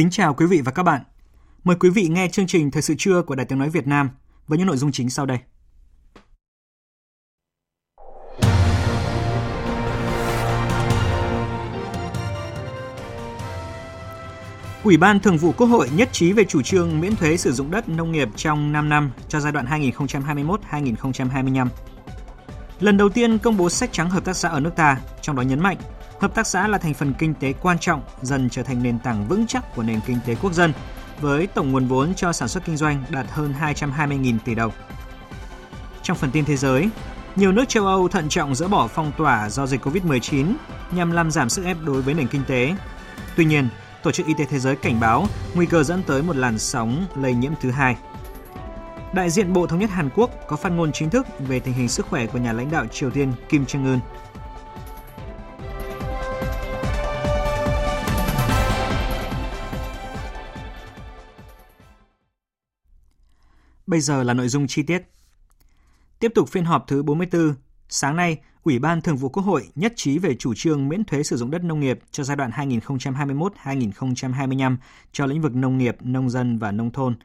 Kính chào quý vị và các bạn. Mời quý vị nghe chương trình Thời sự trưa của Đài Tiếng Nói Việt Nam với những nội dung chính sau đây. Ủy ban Thường vụ Quốc hội nhất trí về chủ trương miễn thuế sử dụng đất nông nghiệp trong 5 năm cho giai đoạn 2021-2025. Lần đầu tiên công bố sách trắng hợp tác xã ở nước ta, trong đó nhấn mạnh Hợp tác xã là thành phần kinh tế quan trọng, dần trở thành nền tảng vững chắc của nền kinh tế quốc dân, với tổng nguồn vốn cho sản xuất kinh doanh đạt hơn 220.000 tỷ đồng. Trong phần tin thế giới, nhiều nước châu Âu thận trọng dỡ bỏ phong tỏa do dịch COVID-19 nhằm làm giảm sức ép đối với nền kinh tế. Tuy nhiên, Tổ chức Y tế Thế giới cảnh báo nguy cơ dẫn tới một làn sóng lây nhiễm thứ hai. Đại diện Bộ Thống nhất Hàn Quốc có phát ngôn chính thức về tình hình sức khỏe của nhà lãnh đạo Triều Tiên Kim Jong-un Bây giờ là nội dung chi tiết. Tiếp tục phiên họp thứ 44, sáng nay, Ủy ban Thường vụ Quốc hội nhất trí về chủ trương miễn thuế sử dụng đất nông nghiệp cho giai đoạn 2021-2025 cho lĩnh vực nông nghiệp, nông dân và nông thôn.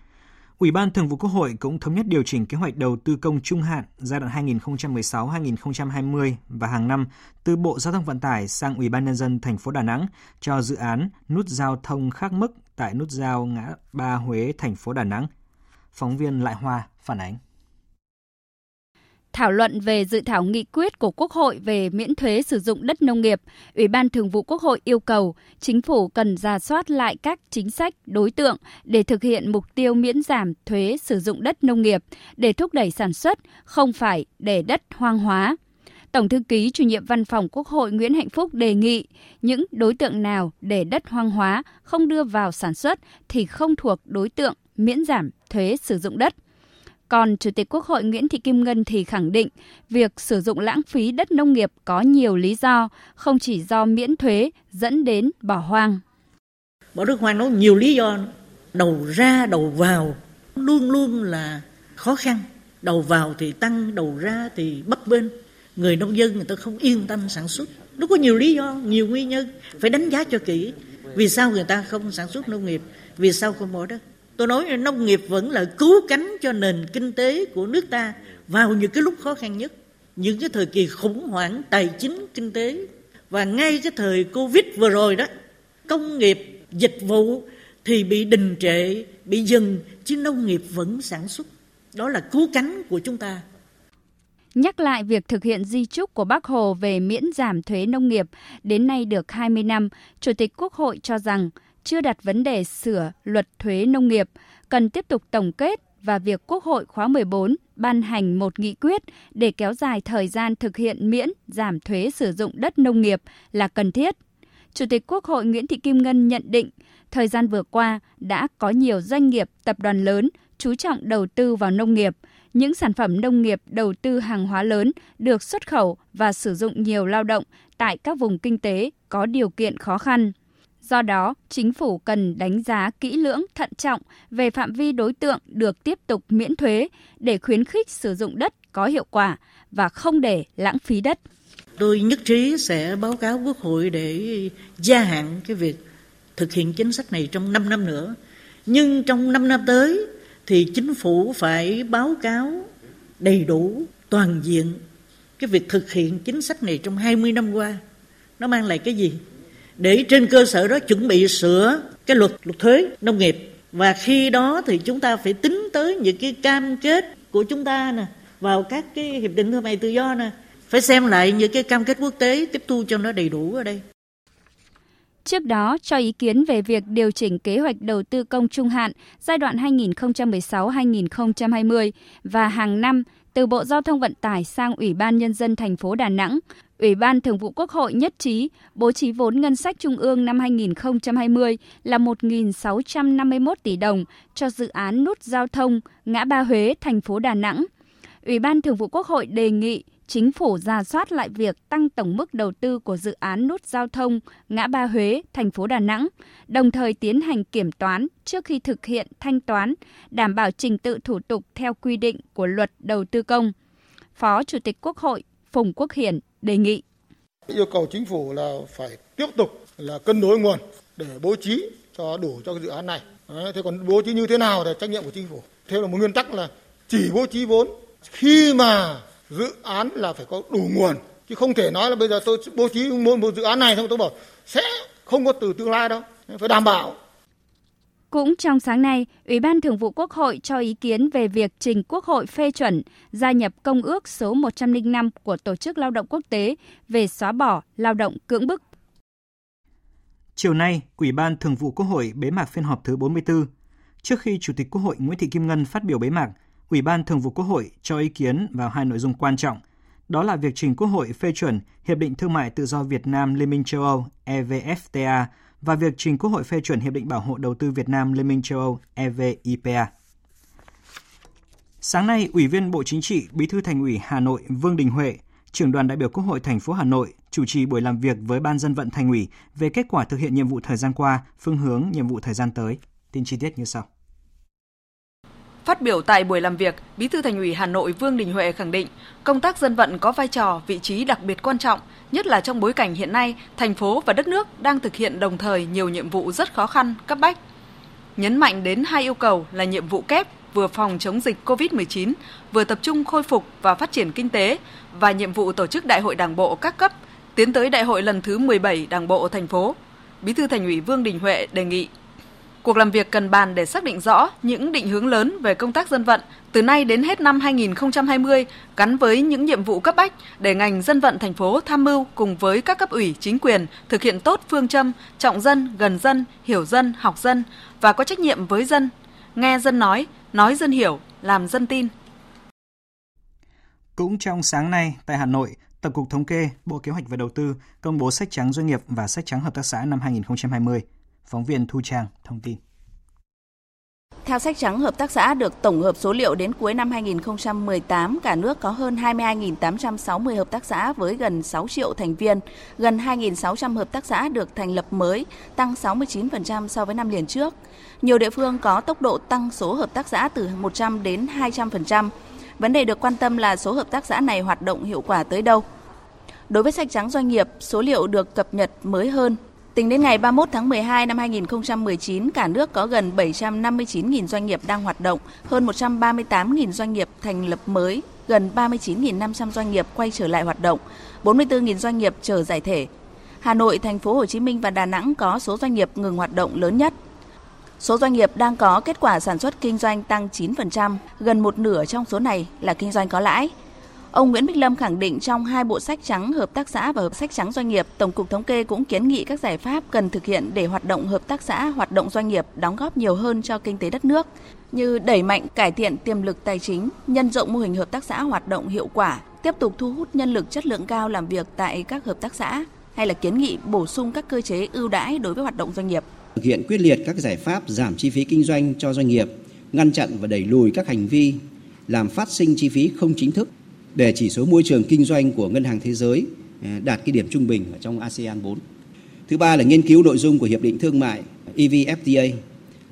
Ủy ban Thường vụ Quốc hội cũng thống nhất điều chỉnh kế hoạch đầu tư công trung hạn giai đoạn 2016-2020 và hàng năm từ Bộ Giao thông Vận tải sang Ủy ban nhân dân thành phố Đà Nẵng cho dự án nút giao thông khác mức tại nút giao ngã ba Huế thành phố Đà Nẵng – Phóng viên Lại Hoa phản ánh. Thảo luận về dự thảo nghị quyết của Quốc hội về miễn thuế sử dụng đất nông nghiệp, Ủy ban Thường vụ Quốc hội yêu cầu chính phủ cần ra soát lại các chính sách, đối tượng để thực hiện mục tiêu miễn giảm thuế sử dụng đất nông nghiệp để thúc đẩy sản xuất, không phải để đất hoang hóa. Tổng thư ký chủ nhiệm văn phòng Quốc hội Nguyễn Hạnh Phúc đề nghị những đối tượng nào để đất hoang hóa không đưa vào sản xuất thì không thuộc đối tượng miễn giảm thuế sử dụng đất. Còn Chủ tịch Quốc hội Nguyễn Thị Kim Ngân thì khẳng định việc sử dụng lãng phí đất nông nghiệp có nhiều lý do, không chỉ do miễn thuế dẫn đến bỏ hoang. Bỏ đất hoang nó nhiều lý do, đầu ra đầu vào luôn luôn là khó khăn. Đầu vào thì tăng, đầu ra thì bấp bênh. Người nông dân người ta không yên tâm sản xuất. Nó có nhiều lý do, nhiều nguyên nhân, phải đánh giá cho kỹ. Vì sao người ta không sản xuất nông nghiệp, vì sao không bỏ đất Tôi nói nông nghiệp vẫn là cứu cánh cho nền kinh tế của nước ta vào những cái lúc khó khăn nhất, những cái thời kỳ khủng hoảng tài chính kinh tế và ngay cái thời Covid vừa rồi đó, công nghiệp, dịch vụ thì bị đình trệ, bị dừng chứ nông nghiệp vẫn sản xuất. Đó là cứu cánh của chúng ta. Nhắc lại việc thực hiện di trúc của Bác Hồ về miễn giảm thuế nông nghiệp đến nay được 20 năm, Chủ tịch Quốc hội cho rằng chưa đặt vấn đề sửa luật thuế nông nghiệp, cần tiếp tục tổng kết và việc Quốc hội khóa 14 ban hành một nghị quyết để kéo dài thời gian thực hiện miễn giảm thuế sử dụng đất nông nghiệp là cần thiết. Chủ tịch Quốc hội Nguyễn Thị Kim Ngân nhận định, thời gian vừa qua đã có nhiều doanh nghiệp, tập đoàn lớn chú trọng đầu tư vào nông nghiệp, những sản phẩm nông nghiệp đầu tư hàng hóa lớn được xuất khẩu và sử dụng nhiều lao động tại các vùng kinh tế có điều kiện khó khăn. Do đó, chính phủ cần đánh giá kỹ lưỡng, thận trọng về phạm vi đối tượng được tiếp tục miễn thuế để khuyến khích sử dụng đất có hiệu quả và không để lãng phí đất. Tôi nhất trí sẽ báo cáo Quốc hội để gia hạn cái việc thực hiện chính sách này trong 5 năm nữa. Nhưng trong 5 năm tới thì chính phủ phải báo cáo đầy đủ, toàn diện cái việc thực hiện chính sách này trong 20 năm qua. Nó mang lại cái gì? Để trên cơ sở đó chuẩn bị sửa cái luật luật thuế nông nghiệp và khi đó thì chúng ta phải tính tới những cái cam kết của chúng ta nè vào các cái hiệp định thương mại tự do nè phải xem lại những cái cam kết quốc tế tiếp thu cho nó đầy đủ ở đây. Trước đó, cho ý kiến về việc điều chỉnh kế hoạch đầu tư công trung hạn giai đoạn 2016-2020 và hàng năm từ Bộ Giao thông Vận tải sang Ủy ban Nhân dân thành phố Đà Nẵng, Ủy ban Thường vụ Quốc hội nhất trí bố trí vốn ngân sách trung ương năm 2020 là 1.651 tỷ đồng cho dự án nút giao thông ngã ba Huế, thành phố Đà Nẵng. Ủy ban Thường vụ Quốc hội đề nghị chính phủ ra soát lại việc tăng tổng mức đầu tư của dự án nút giao thông ngã ba Huế, thành phố Đà Nẵng, đồng thời tiến hành kiểm toán trước khi thực hiện thanh toán, đảm bảo trình tự thủ tục theo quy định của luật đầu tư công. Phó Chủ tịch Quốc hội Phùng Quốc Hiển đề nghị. Yêu cầu chính phủ là phải tiếp tục là cân đối nguồn để bố trí cho đủ cho cái dự án này. Đấy, thế còn bố trí như thế nào là trách nhiệm của chính phủ. Theo là một nguyên tắc là chỉ bố trí vốn khi mà dự án là phải có đủ nguồn chứ không thể nói là bây giờ tôi bố trí một, một dự án này xong tôi bảo sẽ không có từ tương lai đâu phải đảm bảo cũng trong sáng nay, Ủy ban Thường vụ Quốc hội cho ý kiến về việc trình Quốc hội phê chuẩn gia nhập Công ước số 105 của Tổ chức Lao động Quốc tế về xóa bỏ lao động cưỡng bức. Chiều nay, Ủy ban Thường vụ Quốc hội bế mạc phiên họp thứ 44. Trước khi Chủ tịch Quốc hội Nguyễn Thị Kim Ngân phát biểu bế mạc, Ủy ban Thường vụ Quốc hội cho ý kiến vào hai nội dung quan trọng. Đó là việc trình Quốc hội phê chuẩn Hiệp định Thương mại Tự do Việt Nam Liên minh châu Âu EVFTA và việc trình Quốc hội phê chuẩn Hiệp định Bảo hộ Đầu tư Việt Nam Liên minh châu Âu EVIPA. Sáng nay, Ủy viên Bộ Chính trị, Bí thư Thành ủy Hà Nội Vương Đình Huệ, trưởng đoàn đại biểu Quốc hội thành phố Hà Nội chủ trì buổi làm việc với Ban dân vận Thành ủy về kết quả thực hiện nhiệm vụ thời gian qua, phương hướng nhiệm vụ thời gian tới. Tin chi tiết như sau. Phát biểu tại buổi làm việc, Bí thư Thành ủy Hà Nội Vương Đình Huệ khẳng định, công tác dân vận có vai trò, vị trí đặc biệt quan trọng, nhất là trong bối cảnh hiện nay, thành phố và đất nước đang thực hiện đồng thời nhiều nhiệm vụ rất khó khăn, cấp bách. Nhấn mạnh đến hai yêu cầu là nhiệm vụ kép vừa phòng chống dịch COVID-19, vừa tập trung khôi phục và phát triển kinh tế và nhiệm vụ tổ chức Đại hội Đảng bộ các cấp tiến tới Đại hội lần thứ 17 Đảng bộ thành phố. Bí thư Thành ủy Vương Đình Huệ đề nghị Cuộc làm việc cần bàn để xác định rõ những định hướng lớn về công tác dân vận từ nay đến hết năm 2020 gắn với những nhiệm vụ cấp bách để ngành dân vận thành phố tham mưu cùng với các cấp ủy chính quyền thực hiện tốt phương châm trọng dân, gần dân, hiểu dân, học dân và có trách nhiệm với dân, nghe dân nói, nói dân hiểu, làm dân tin. Cũng trong sáng nay tại Hà Nội, Tổng cục Thống kê, Bộ Kế hoạch và Đầu tư công bố sách trắng doanh nghiệp và sách trắng hợp tác xã năm 2020. Phóng viên Thu Trang thông tin. Theo sách trắng hợp tác xã được tổng hợp số liệu đến cuối năm 2018, cả nước có hơn 22.860 hợp tác xã với gần 6 triệu thành viên, gần 2.600 hợp tác xã được thành lập mới, tăng 69% so với năm liền trước. Nhiều địa phương có tốc độ tăng số hợp tác xã từ 100 đến 200%. Vấn đề được quan tâm là số hợp tác xã này hoạt động hiệu quả tới đâu. Đối với sách trắng doanh nghiệp, số liệu được cập nhật mới hơn Tính đến ngày 31 tháng 12 năm 2019, cả nước có gần 759.000 doanh nghiệp đang hoạt động, hơn 138.000 doanh nghiệp thành lập mới, gần 39.500 doanh nghiệp quay trở lại hoạt động, 44.000 doanh nghiệp chờ giải thể. Hà Nội, thành phố Hồ Chí Minh và Đà Nẵng có số doanh nghiệp ngừng hoạt động lớn nhất. Số doanh nghiệp đang có kết quả sản xuất kinh doanh tăng 9%, gần một nửa trong số này là kinh doanh có lãi. Ông Nguyễn Bích Lâm khẳng định trong hai bộ sách trắng hợp tác xã và hợp sách trắng doanh nghiệp, Tổng cục Thống kê cũng kiến nghị các giải pháp cần thực hiện để hoạt động hợp tác xã, hoạt động doanh nghiệp đóng góp nhiều hơn cho kinh tế đất nước, như đẩy mạnh cải thiện tiềm lực tài chính, nhân rộng mô hình hợp tác xã hoạt động hiệu quả, tiếp tục thu hút nhân lực chất lượng cao làm việc tại các hợp tác xã, hay là kiến nghị bổ sung các cơ chế ưu đãi đối với hoạt động doanh nghiệp. Thực hiện quyết liệt các giải pháp giảm chi phí kinh doanh cho doanh nghiệp, ngăn chặn và đẩy lùi các hành vi làm phát sinh chi phí không chính thức để chỉ số môi trường kinh doanh của Ngân hàng Thế giới à, đạt cái điểm trung bình ở trong ASEAN 4. Thứ ba là nghiên cứu nội dung của Hiệp định Thương mại EVFTA,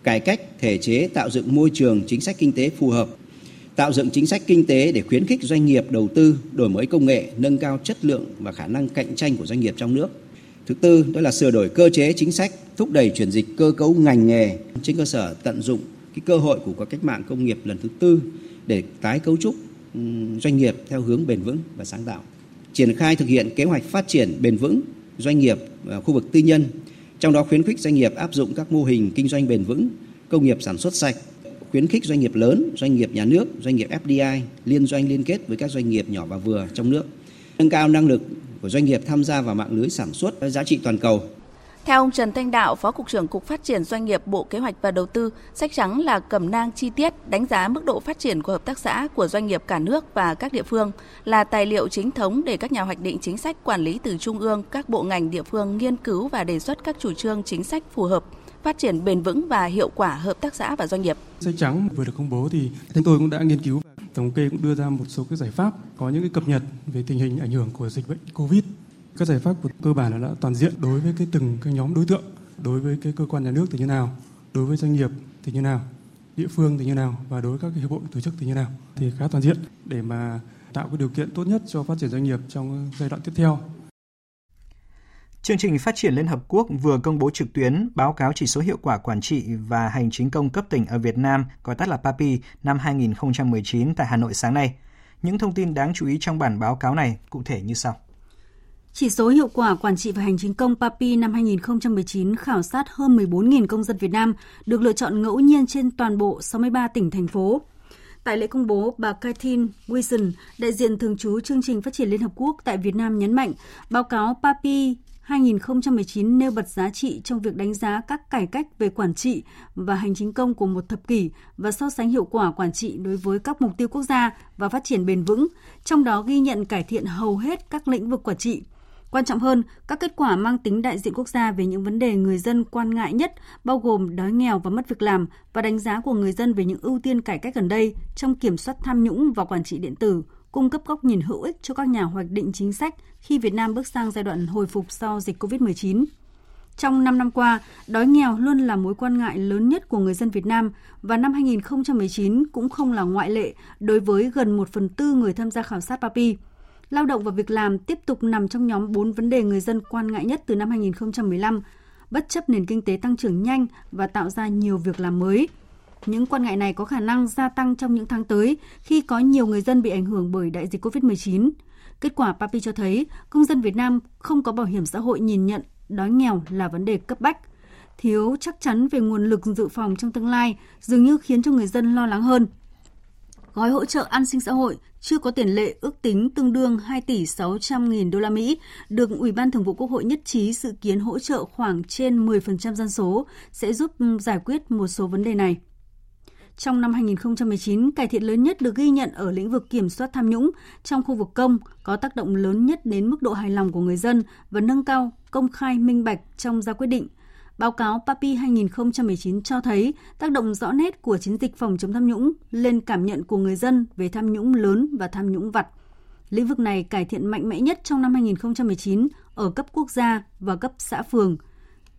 cải cách thể chế tạo dựng môi trường chính sách kinh tế phù hợp, tạo dựng chính sách kinh tế để khuyến khích doanh nghiệp đầu tư, đổi mới công nghệ, nâng cao chất lượng và khả năng cạnh tranh của doanh nghiệp trong nước. Thứ tư, đó là sửa đổi cơ chế chính sách, thúc đẩy chuyển dịch cơ cấu ngành nghề trên cơ sở tận dụng cái cơ hội của cuộc cách mạng công nghiệp lần thứ tư để tái cấu trúc doanh nghiệp theo hướng bền vững và sáng tạo. Triển khai thực hiện kế hoạch phát triển bền vững doanh nghiệp khu vực tư nhân, trong đó khuyến khích doanh nghiệp áp dụng các mô hình kinh doanh bền vững, công nghiệp sản xuất sạch, khuyến khích doanh nghiệp lớn, doanh nghiệp nhà nước, doanh nghiệp FDI liên doanh liên kết với các doanh nghiệp nhỏ và vừa trong nước. nâng cao năng lực của doanh nghiệp tham gia vào mạng lưới sản xuất giá trị toàn cầu. Theo ông Trần Thanh Đạo, Phó Cục trưởng Cục Phát triển Doanh nghiệp Bộ Kế hoạch và Đầu tư, sách trắng là cẩm nang chi tiết đánh giá mức độ phát triển của hợp tác xã của doanh nghiệp cả nước và các địa phương, là tài liệu chính thống để các nhà hoạch định chính sách quản lý từ trung ương, các bộ ngành địa phương nghiên cứu và đề xuất các chủ trương chính sách phù hợp phát triển bền vững và hiệu quả hợp tác xã và doanh nghiệp. Sách trắng vừa được công bố thì chúng tôi cũng đã nghiên cứu và thống kê cũng đưa ra một số cái giải pháp có những cái cập nhật về tình hình ảnh hưởng của dịch bệnh Covid các giải pháp của cơ bản là đã toàn diện đối với cái từng cái nhóm đối tượng, đối với cái cơ quan nhà nước thì như nào, đối với doanh nghiệp thì như nào, địa phương thì như nào và đối với các hiệp hội tổ chức thì như nào thì khá toàn diện để mà tạo cái điều kiện tốt nhất cho phát triển doanh nghiệp trong giai đoạn tiếp theo. Chương trình Phát triển Liên Hợp Quốc vừa công bố trực tuyến báo cáo chỉ số hiệu quả quản trị và hành chính công cấp tỉnh ở Việt Nam, gọi tắt là PAPI, năm 2019 tại Hà Nội sáng nay. Những thông tin đáng chú ý trong bản báo cáo này cụ thể như sau. Chỉ số hiệu quả quản trị và hành chính công PAPI năm 2019 khảo sát hơn 14.000 công dân Việt Nam được lựa chọn ngẫu nhiên trên toàn bộ 63 tỉnh, thành phố. Tại lễ công bố, bà Kathleen Wilson, đại diện thường trú chương trình phát triển Liên Hợp Quốc tại Việt Nam nhấn mạnh, báo cáo PAPI 2019 nêu bật giá trị trong việc đánh giá các cải cách về quản trị và hành chính công của một thập kỷ và so sánh hiệu quả quản trị đối với các mục tiêu quốc gia và phát triển bền vững, trong đó ghi nhận cải thiện hầu hết các lĩnh vực quản trị. Quan trọng hơn, các kết quả mang tính đại diện quốc gia về những vấn đề người dân quan ngại nhất, bao gồm đói nghèo và mất việc làm, và đánh giá của người dân về những ưu tiên cải cách gần đây trong kiểm soát tham nhũng và quản trị điện tử, cung cấp góc nhìn hữu ích cho các nhà hoạch định chính sách khi Việt Nam bước sang giai đoạn hồi phục sau dịch COVID-19. Trong 5 năm qua, đói nghèo luôn là mối quan ngại lớn nhất của người dân Việt Nam và năm 2019 cũng không là ngoại lệ đối với gần 1 phần tư người tham gia khảo sát PAPI lao động và việc làm tiếp tục nằm trong nhóm 4 vấn đề người dân quan ngại nhất từ năm 2015, bất chấp nền kinh tế tăng trưởng nhanh và tạo ra nhiều việc làm mới. Những quan ngại này có khả năng gia tăng trong những tháng tới khi có nhiều người dân bị ảnh hưởng bởi đại dịch COVID-19. Kết quả PAPI cho thấy công dân Việt Nam không có bảo hiểm xã hội nhìn nhận đói nghèo là vấn đề cấp bách. Thiếu chắc chắn về nguồn lực dự phòng trong tương lai dường như khiến cho người dân lo lắng hơn. Gói hỗ trợ an sinh xã hội chưa có tiền lệ ước tính tương đương 2 tỷ 600 nghìn đô la Mỹ, được Ủy ban Thường vụ Quốc hội nhất trí dự kiến hỗ trợ khoảng trên 10% dân số sẽ giúp ừ, giải quyết một số vấn đề này. Trong năm 2019, cải thiện lớn nhất được ghi nhận ở lĩnh vực kiểm soát tham nhũng trong khu vực công có tác động lớn nhất đến mức độ hài lòng của người dân và nâng cao công khai minh bạch trong ra quyết định – Báo cáo PAPI 2019 cho thấy tác động rõ nét của chiến dịch phòng chống tham nhũng lên cảm nhận của người dân về tham nhũng lớn và tham nhũng vặt. Lĩnh vực này cải thiện mạnh mẽ nhất trong năm 2019 ở cấp quốc gia và cấp xã phường.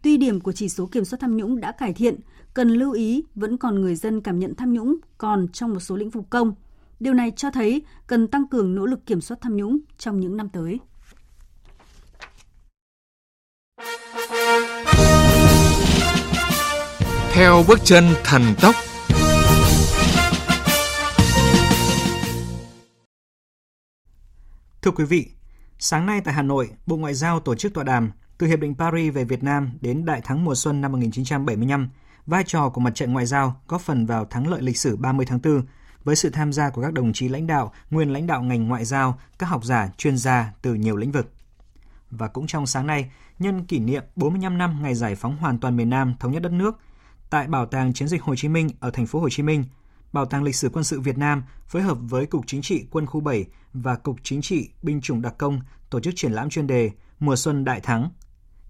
Tuy điểm của chỉ số kiểm soát tham nhũng đã cải thiện, cần lưu ý vẫn còn người dân cảm nhận tham nhũng còn trong một số lĩnh vực công. Điều này cho thấy cần tăng cường nỗ lực kiểm soát tham nhũng trong những năm tới. Theo bước chân thần tốc. Thưa quý vị, sáng nay tại Hà Nội, Bộ Ngoại giao tổ chức tọa đàm từ Hiệp định Paris về Việt Nam đến Đại thắng mùa xuân năm 1975, vai trò của mặt trận ngoại giao góp phần vào thắng lợi lịch sử 30 tháng 4 với sự tham gia của các đồng chí lãnh đạo, nguyên lãnh đạo ngành ngoại giao, các học giả, chuyên gia từ nhiều lĩnh vực. Và cũng trong sáng nay, nhân kỷ niệm 45 năm ngày giải phóng hoàn toàn miền Nam thống nhất đất nước – tại Bảo tàng Chiến dịch Hồ Chí Minh ở thành phố Hồ Chí Minh, Bảo tàng Lịch sử Quân sự Việt Nam phối hợp với Cục Chính trị Quân khu 7 và Cục Chính trị Binh chủng đặc công tổ chức triển lãm chuyên đề Mùa xuân đại thắng.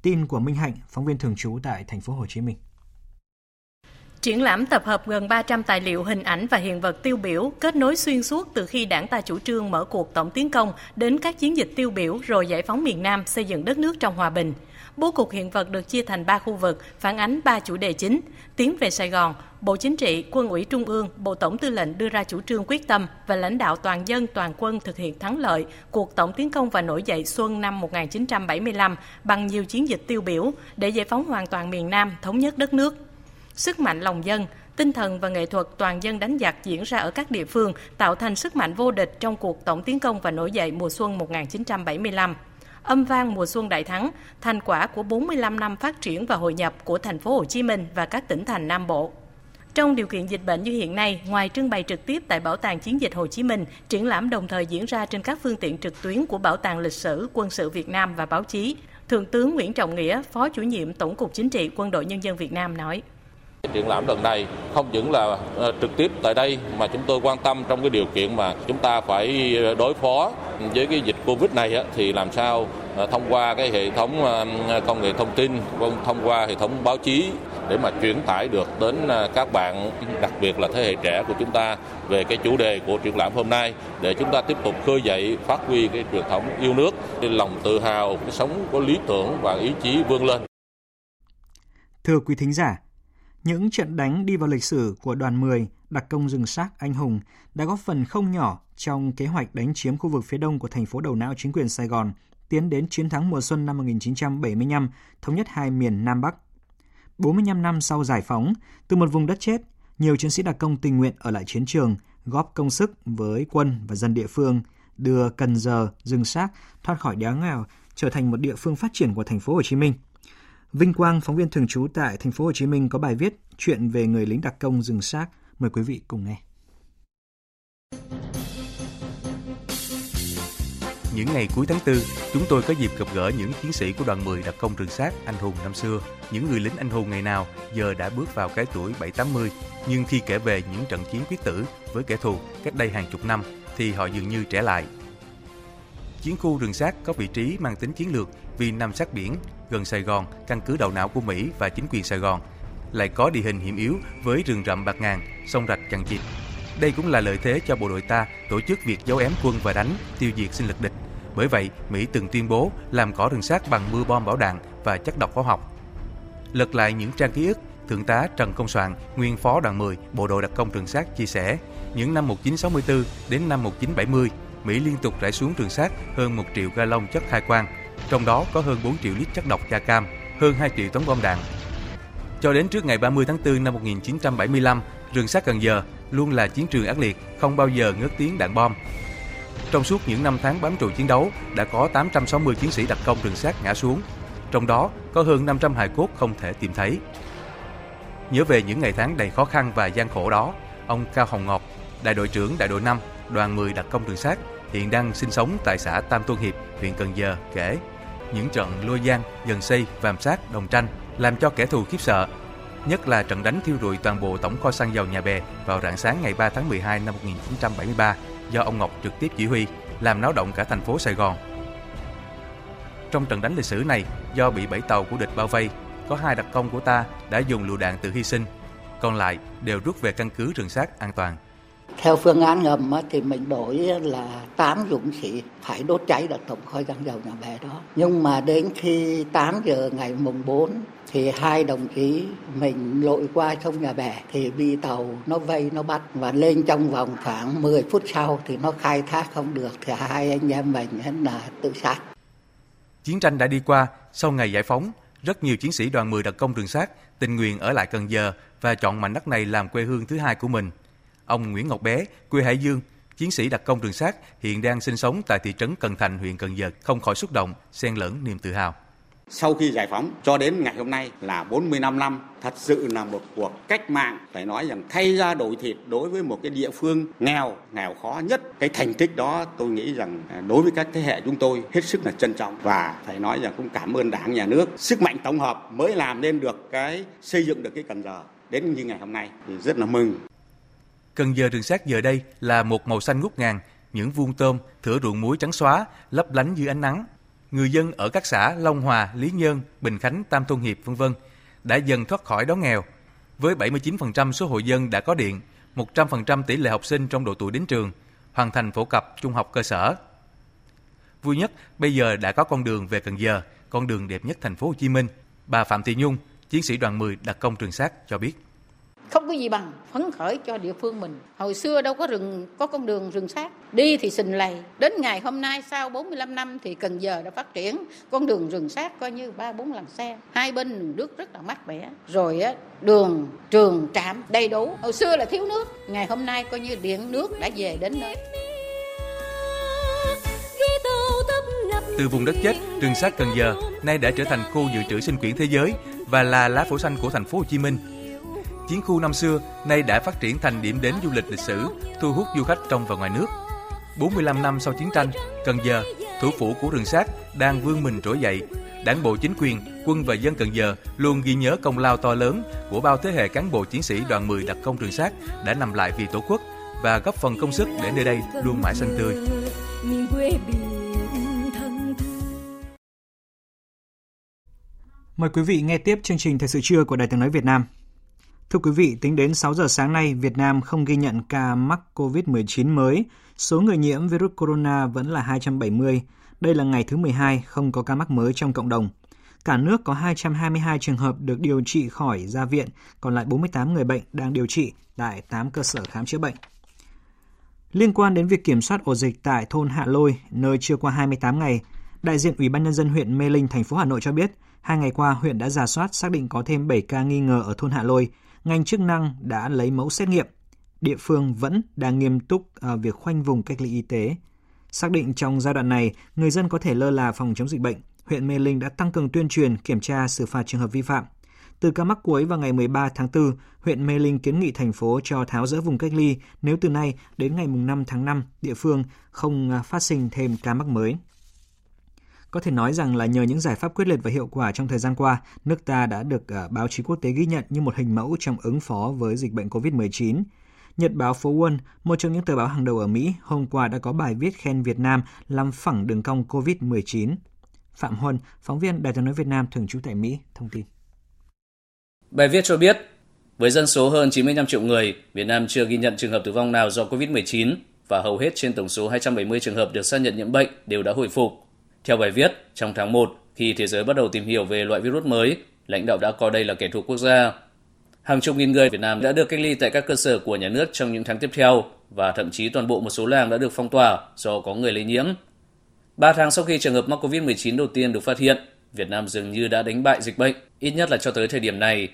Tin của Minh Hạnh, phóng viên thường trú tại thành phố Hồ Chí Minh. Triển lãm tập hợp gần 300 tài liệu hình ảnh và hiện vật tiêu biểu kết nối xuyên suốt từ khi đảng ta chủ trương mở cuộc tổng tiến công đến các chiến dịch tiêu biểu rồi giải phóng miền Nam xây dựng đất nước trong hòa bình. Bố cục hiện vật được chia thành 3 khu vực, phản ánh 3 chủ đề chính. Tiến về Sài Gòn, Bộ Chính trị, Quân ủy Trung ương, Bộ Tổng Tư lệnh đưa ra chủ trương quyết tâm và lãnh đạo toàn dân toàn quân thực hiện thắng lợi cuộc tổng tiến công và nổi dậy xuân năm 1975 bằng nhiều chiến dịch tiêu biểu để giải phóng hoàn toàn miền Nam, thống nhất đất nước. Sức mạnh lòng dân, tinh thần và nghệ thuật toàn dân đánh giặc diễn ra ở các địa phương tạo thành sức mạnh vô địch trong cuộc tổng tiến công và nổi dậy mùa xuân 1975 âm vang mùa xuân đại thắng, thành quả của 45 năm phát triển và hội nhập của thành phố Hồ Chí Minh và các tỉnh thành Nam Bộ. Trong điều kiện dịch bệnh như hiện nay, ngoài trưng bày trực tiếp tại Bảo tàng Chiến dịch Hồ Chí Minh, triển lãm đồng thời diễn ra trên các phương tiện trực tuyến của Bảo tàng Lịch sử, Quân sự Việt Nam và báo chí. Thượng tướng Nguyễn Trọng Nghĩa, Phó chủ nhiệm Tổng cục Chính trị Quân đội Nhân dân Việt Nam nói. Triển lãm lần này không những là ờ, trực tiếp tại đây mà chúng tôi quan tâm trong cái điều kiện mà chúng ta phải ờ, đối phó với cái dịch Covid này thì làm sao ờ, thông qua cái hệ thống công nghệ thông tin, vâng, thông qua hệ thống báo chí để mà truyền tải được đến các bạn, đặc biệt là thế hệ trẻ của chúng ta về cái chủ đề của triển lãm hôm nay để chúng ta tiếp tục khơi dậy, phát huy cái truyền thống yêu nước, cái lòng tự hào, cái sống có lý tưởng và ý chí vươn lên. Thưa quý thính giả, những trận đánh đi vào lịch sử của đoàn 10 đặc công rừng xác anh hùng đã góp phần không nhỏ trong kế hoạch đánh chiếm khu vực phía đông của thành phố đầu não chính quyền Sài Gòn, tiến đến chiến thắng mùa xuân năm 1975, thống nhất hai miền Nam Bắc. 45 năm sau giải phóng, từ một vùng đất chết, nhiều chiến sĩ đặc công tình nguyện ở lại chiến trường, góp công sức với quân và dân địa phương, đưa Cần Giờ, rừng xác thoát khỏi đói nghèo, trở thành một địa phương phát triển của thành phố Hồ Chí Minh. Vinh Quang, phóng viên thường trú tại thành phố Hồ Chí Minh có bài viết chuyện về người lính đặc công rừng xác. Mời quý vị cùng nghe. Những ngày cuối tháng 4, chúng tôi có dịp gặp gỡ những chiến sĩ của đoàn 10 đặc công rừng sát anh hùng năm xưa. Những người lính anh hùng ngày nào giờ đã bước vào cái tuổi 7-80, nhưng khi kể về những trận chiến quyết tử với kẻ thù cách đây hàng chục năm thì họ dường như trẻ lại. Chiến khu rừng sát có vị trí mang tính chiến lược vì nằm sát biển, gần Sài Gòn, căn cứ đầu não của Mỹ và chính quyền Sài Gòn, lại có địa hình hiểm yếu với rừng rậm bạc ngàn, sông rạch chằng chịt. Đây cũng là lợi thế cho bộ đội ta tổ chức việc giấu ém quân và đánh, tiêu diệt sinh lực địch. Bởi vậy, Mỹ từng tuyên bố làm cỏ rừng sát bằng mưa bom bão đạn và chất độc hóa học. Lật lại những trang ký ức, Thượng tá Trần Công Soạn, nguyên phó đoàn 10, bộ đội đặc công rừng sát chia sẻ, những năm 1964 đến năm 1970, Mỹ liên tục rải xuống rừng sát hơn 1 triệu galon chất khai quang, trong đó có hơn 4 triệu lít chất độc da cam, hơn 2 triệu tấn bom đạn. Cho đến trước ngày 30 tháng 4 năm 1975, rừng sát Cần Giờ luôn là chiến trường ác liệt, không bao giờ ngớt tiếng đạn bom. Trong suốt những năm tháng bám trụ chiến đấu, đã có 860 chiến sĩ đặc công rừng sát ngã xuống, trong đó có hơn 500 hài cốt không thể tìm thấy. Nhớ về những ngày tháng đầy khó khăn và gian khổ đó, ông Cao Hồng Ngọc, đại đội trưởng đại đội 5, đoàn 10 đặc công rừng sát, hiện đang sinh sống tại xã Tam Tuân Hiệp, huyện Cần Giờ kể những trận lôi giang, dần xây, vàm sát, đồng tranh làm cho kẻ thù khiếp sợ. Nhất là trận đánh thiêu rụi toàn bộ tổng kho xăng dầu nhà bè vào rạng sáng ngày 3 tháng 12 năm 1973 do ông Ngọc trực tiếp chỉ huy, làm náo động cả thành phố Sài Gòn. Trong trận đánh lịch sử này, do bị bảy tàu của địch bao vây, có hai đặc công của ta đã dùng lựu đạn tự hy sinh, còn lại đều rút về căn cứ rừng sát an toàn. Theo phương án ngầm thì mình đổi là 8 dũng sĩ phải đốt cháy được tổng kho xăng dầu nhà bè đó. Nhưng mà đến khi 8 giờ ngày mùng 4 thì hai đồng chí mình lội qua sông nhà bè thì bị tàu nó vây nó bắt và lên trong vòng khoảng 10 phút sau thì nó khai thác không được thì hai anh em mình là tự sát. Chiến tranh đã đi qua, sau ngày giải phóng, rất nhiều chiến sĩ đoàn 10 đặc công đường sát tình nguyện ở lại Cần Giờ và chọn mảnh đất này làm quê hương thứ hai của mình. Ông Nguyễn Ngọc Bé, quê Hải Dương, chiến sĩ đặc công đường sát hiện đang sinh sống tại thị trấn Cần Thành, huyện Cần Giờ, không khỏi xúc động, xen lẫn niềm tự hào. Sau khi giải phóng cho đến ngày hôm nay là 45 năm, thật sự là một cuộc cách mạng phải nói rằng thay ra đổi thịt đối với một cái địa phương nghèo, nghèo khó nhất. Cái thành tích đó tôi nghĩ rằng à, đối với các thế hệ chúng tôi hết sức là trân trọng và phải nói rằng cũng cảm ơn Đảng, Nhà nước. Sức mạnh tổng hợp mới làm nên được cái xây dựng được cái Cần Giờ đến như ngày hôm nay thì rất là mừng. Cần Giờ trường sát giờ đây là một màu xanh ngút ngàn, những vuông tôm, thửa ruộng muối trắng xóa, lấp lánh dưới ánh nắng. Người dân ở các xã Long Hòa, Lý Nhơn, Bình Khánh, Tam Thôn Hiệp vân vân đã dần thoát khỏi đói nghèo. Với 79% số hộ dân đã có điện, 100% tỷ lệ học sinh trong độ tuổi đến trường, hoàn thành phổ cập trung học cơ sở. Vui nhất, bây giờ đã có con đường về Cần Giờ, con đường đẹp nhất thành phố Hồ Chí Minh. Bà Phạm Thị Nhung, chiến sĩ đoàn 10 đặc công trường sát cho biết không có gì bằng phấn khởi cho địa phương mình. Hồi xưa đâu có rừng có con đường rừng sát. Đi thì sình lầy. Đến ngày hôm nay sau 45 năm thì Cần Giờ đã phát triển con đường rừng sát coi như ba bốn làn xe. Hai bên đường nước rất là mát mẻ. Rồi á đường trường trạm đầy đủ. Hồi xưa là thiếu nước. Ngày hôm nay coi như điện nước đã về đến nơi. Từ vùng đất chết, rừng sát Cần Giờ nay đã trở thành khu dự trữ sinh quyển thế giới và là lá phổi xanh của thành phố Hồ Chí Minh. Chiến khu năm xưa nay đã phát triển thành điểm đến du lịch lịch sử, thu hút du khách trong và ngoài nước. 45 năm sau chiến tranh, Cần Giờ, thủ phủ của rừng sát, đang vươn mình trỗi dậy. Đảng bộ chính quyền, quân và dân Cần Giờ luôn ghi nhớ công lao to lớn của bao thế hệ cán bộ chiến sĩ đoàn 10 đặc công rừng sát đã nằm lại vì Tổ quốc và góp phần công sức để nơi đây luôn mãi xanh tươi. Mời quý vị nghe tiếp chương trình Thời sự trưa của Đài tiếng nói Việt Nam. Thưa quý vị, tính đến 6 giờ sáng nay, Việt Nam không ghi nhận ca mắc COVID-19 mới. Số người nhiễm virus corona vẫn là 270. Đây là ngày thứ 12 không có ca mắc mới trong cộng đồng. Cả nước có 222 trường hợp được điều trị khỏi ra viện, còn lại 48 người bệnh đang điều trị tại 8 cơ sở khám chữa bệnh. Liên quan đến việc kiểm soát ổ dịch tại thôn Hạ Lôi, nơi chưa qua 28 ngày, đại diện Ủy ban nhân dân huyện Mê Linh, thành phố Hà Nội cho biết, hai ngày qua huyện đã giả soát xác định có thêm 7 ca nghi ngờ ở thôn Hạ Lôi, ngành chức năng đã lấy mẫu xét nghiệm. Địa phương vẫn đang nghiêm túc ở việc khoanh vùng cách ly y tế. Xác định trong giai đoạn này, người dân có thể lơ là phòng chống dịch bệnh, huyện Mê Linh đã tăng cường tuyên truyền, kiểm tra xử phạt trường hợp vi phạm. Từ ca mắc cuối vào ngày 13 tháng 4, huyện Mê Linh kiến nghị thành phố cho tháo dỡ vùng cách ly nếu từ nay đến ngày 5 tháng 5 địa phương không à, phát sinh thêm ca mắc mới. Có thể nói rằng là nhờ những giải pháp quyết liệt và hiệu quả trong thời gian qua, nước ta đã được à, báo chí quốc tế ghi nhận như một hình mẫu trong ứng phó với dịch bệnh COVID-19. Nhật báo Phố Wall, một trong những tờ báo hàng đầu ở Mỹ, hôm qua đã có bài viết khen Việt Nam làm phẳng đường cong COVID-19. Phạm Huân, phóng viên Đài tiếng nói Việt Nam thường trú tại Mỹ, thông tin. Bài viết cho biết, với dân số hơn 95 triệu người, Việt Nam chưa ghi nhận trường hợp tử vong nào do COVID-19 và hầu hết trên tổng số 270 trường hợp được xác nhận nhiễm bệnh đều đã hồi phục. Theo bài viết, trong tháng 1, khi thế giới bắt đầu tìm hiểu về loại virus mới, lãnh đạo đã coi đây là kẻ thù quốc gia. Hàng chục nghìn người Việt Nam đã được cách ly tại các cơ sở của nhà nước trong những tháng tiếp theo và thậm chí toàn bộ một số làng đã được phong tỏa do có người lây nhiễm. Ba tháng sau khi trường hợp mắc COVID-19 đầu tiên được phát hiện, Việt Nam dường như đã đánh bại dịch bệnh, ít nhất là cho tới thời điểm này.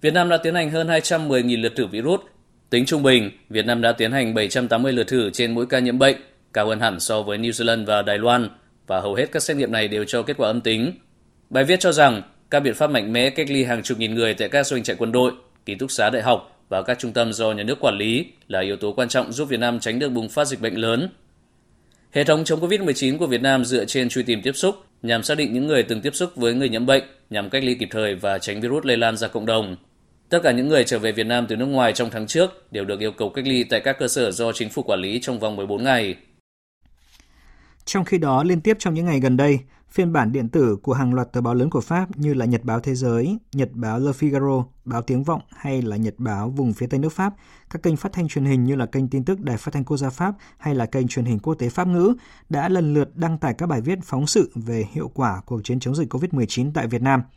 Việt Nam đã tiến hành hơn 210.000 lượt thử virus. Tính trung bình, Việt Nam đã tiến hành 780 lượt thử trên mỗi ca nhiễm bệnh, cao hơn hẳn so với New Zealand và Đài Loan, và hầu hết các xét nghiệm này đều cho kết quả âm tính. Bài viết cho rằng, các biện pháp mạnh mẽ cách ly hàng chục nghìn người tại các doanh trại quân đội, ký túc xá đại học và các trung tâm do nhà nước quản lý là yếu tố quan trọng giúp Việt Nam tránh được bùng phát dịch bệnh lớn. Hệ thống chống COVID-19 của Việt Nam dựa trên truy tìm tiếp xúc nhằm xác định những người từng tiếp xúc với người nhiễm bệnh nhằm cách ly kịp thời và tránh virus lây lan ra cộng đồng. Tất cả những người trở về Việt Nam từ nước ngoài trong tháng trước đều được yêu cầu cách ly tại các cơ sở do chính phủ quản lý trong vòng 14 ngày. Trong khi đó, liên tiếp trong những ngày gần đây, phiên bản điện tử của hàng loạt tờ báo lớn của Pháp như là Nhật báo Thế giới, Nhật báo Le Figaro, báo Tiếng Vọng hay là Nhật báo vùng phía Tây nước Pháp, các kênh phát thanh truyền hình như là kênh tin tức Đài Phát thanh Quốc gia Pháp hay là kênh truyền hình quốc tế Pháp ngữ đã lần lượt đăng tải các bài viết phóng sự về hiệu quả cuộc chiến chống dịch COVID-19 tại Việt Nam –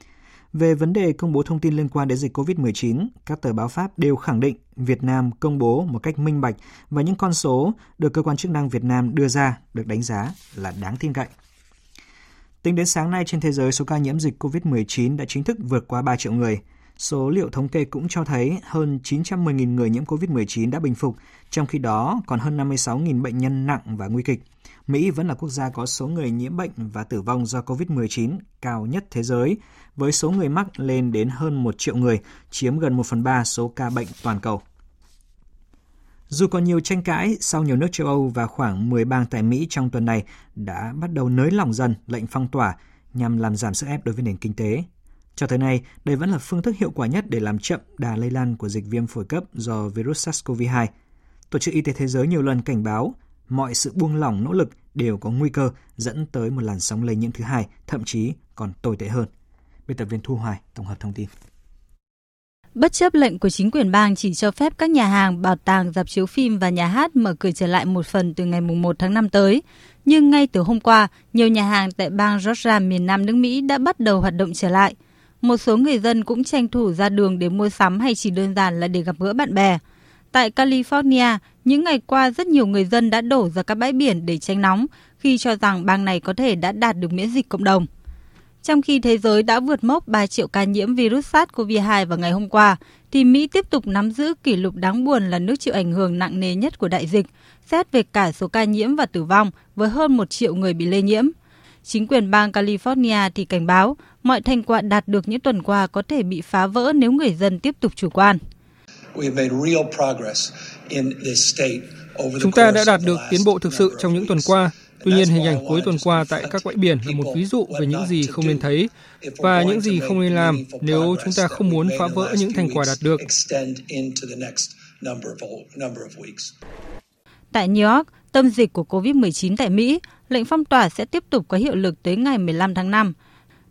về vấn đề công bố thông tin liên quan đến dịch COVID-19, các tờ báo Pháp đều khẳng định Việt Nam công bố một cách minh bạch và những con số được cơ quan chức năng Việt Nam đưa ra được đánh giá là đáng tin cậy. Tính đến sáng nay trên thế giới, số ca nhiễm dịch COVID-19 đã chính thức vượt qua 3 triệu người. Số liệu thống kê cũng cho thấy hơn 910.000 người nhiễm COVID-19 đã bình phục, trong khi đó còn hơn 56.000 bệnh nhân nặng và nguy kịch. Mỹ vẫn là quốc gia có số người nhiễm bệnh và tử vong do COVID-19 cao nhất thế giới, với số người mắc lên đến hơn 1 triệu người, chiếm gần 1 phần 3 số ca bệnh toàn cầu. Dù còn nhiều tranh cãi, sau nhiều nước châu Âu và khoảng 10 bang tại Mỹ trong tuần này đã bắt đầu nới lỏng dần lệnh phong tỏa nhằm làm giảm sức ép đối với nền kinh tế. Cho tới nay, đây vẫn là phương thức hiệu quả nhất để làm chậm đà lây lan của dịch viêm phổi cấp do virus SARS-CoV-2. Tổ chức Y tế Thế giới nhiều lần cảnh báo mọi sự buông lỏng nỗ lực đều có nguy cơ dẫn tới một làn sóng lây nhiễm thứ hai, thậm chí còn tồi tệ hơn. Biên tập viên Thu Hoài tổng hợp thông tin. Bất chấp lệnh của chính quyền bang chỉ cho phép các nhà hàng, bảo tàng, dạp chiếu phim và nhà hát mở cửa trở lại một phần từ ngày 1 tháng 5 tới. Nhưng ngay từ hôm qua, nhiều nhà hàng tại bang Georgia miền Nam nước Mỹ đã bắt đầu hoạt động trở lại. Một số người dân cũng tranh thủ ra đường để mua sắm hay chỉ đơn giản là để gặp gỡ bạn bè. Tại California, những ngày qua rất nhiều người dân đã đổ ra các bãi biển để tránh nóng khi cho rằng bang này có thể đã đạt được miễn dịch cộng đồng. Trong khi thế giới đã vượt mốc 3 triệu ca nhiễm virus SARS-CoV-2 vào ngày hôm qua, thì Mỹ tiếp tục nắm giữ kỷ lục đáng buồn là nước chịu ảnh hưởng nặng nề nhất của đại dịch, xét về cả số ca nhiễm và tử vong với hơn 1 triệu người bị lây nhiễm. Chính quyền bang California thì cảnh báo mọi thành quả đạt được những tuần qua có thể bị phá vỡ nếu người dân tiếp tục chủ quan. Chúng ta đã đạt được tiến bộ thực sự trong những tuần qua. Tuy nhiên, hình ảnh cuối tuần qua tại các bãi biển là một ví dụ về những gì không nên thấy và những gì không nên làm nếu chúng ta không muốn phá vỡ những thành quả đạt được. Tại New York, tâm dịch của COVID-19 tại Mỹ, lệnh phong tỏa sẽ tiếp tục có hiệu lực tới ngày 15 tháng 5.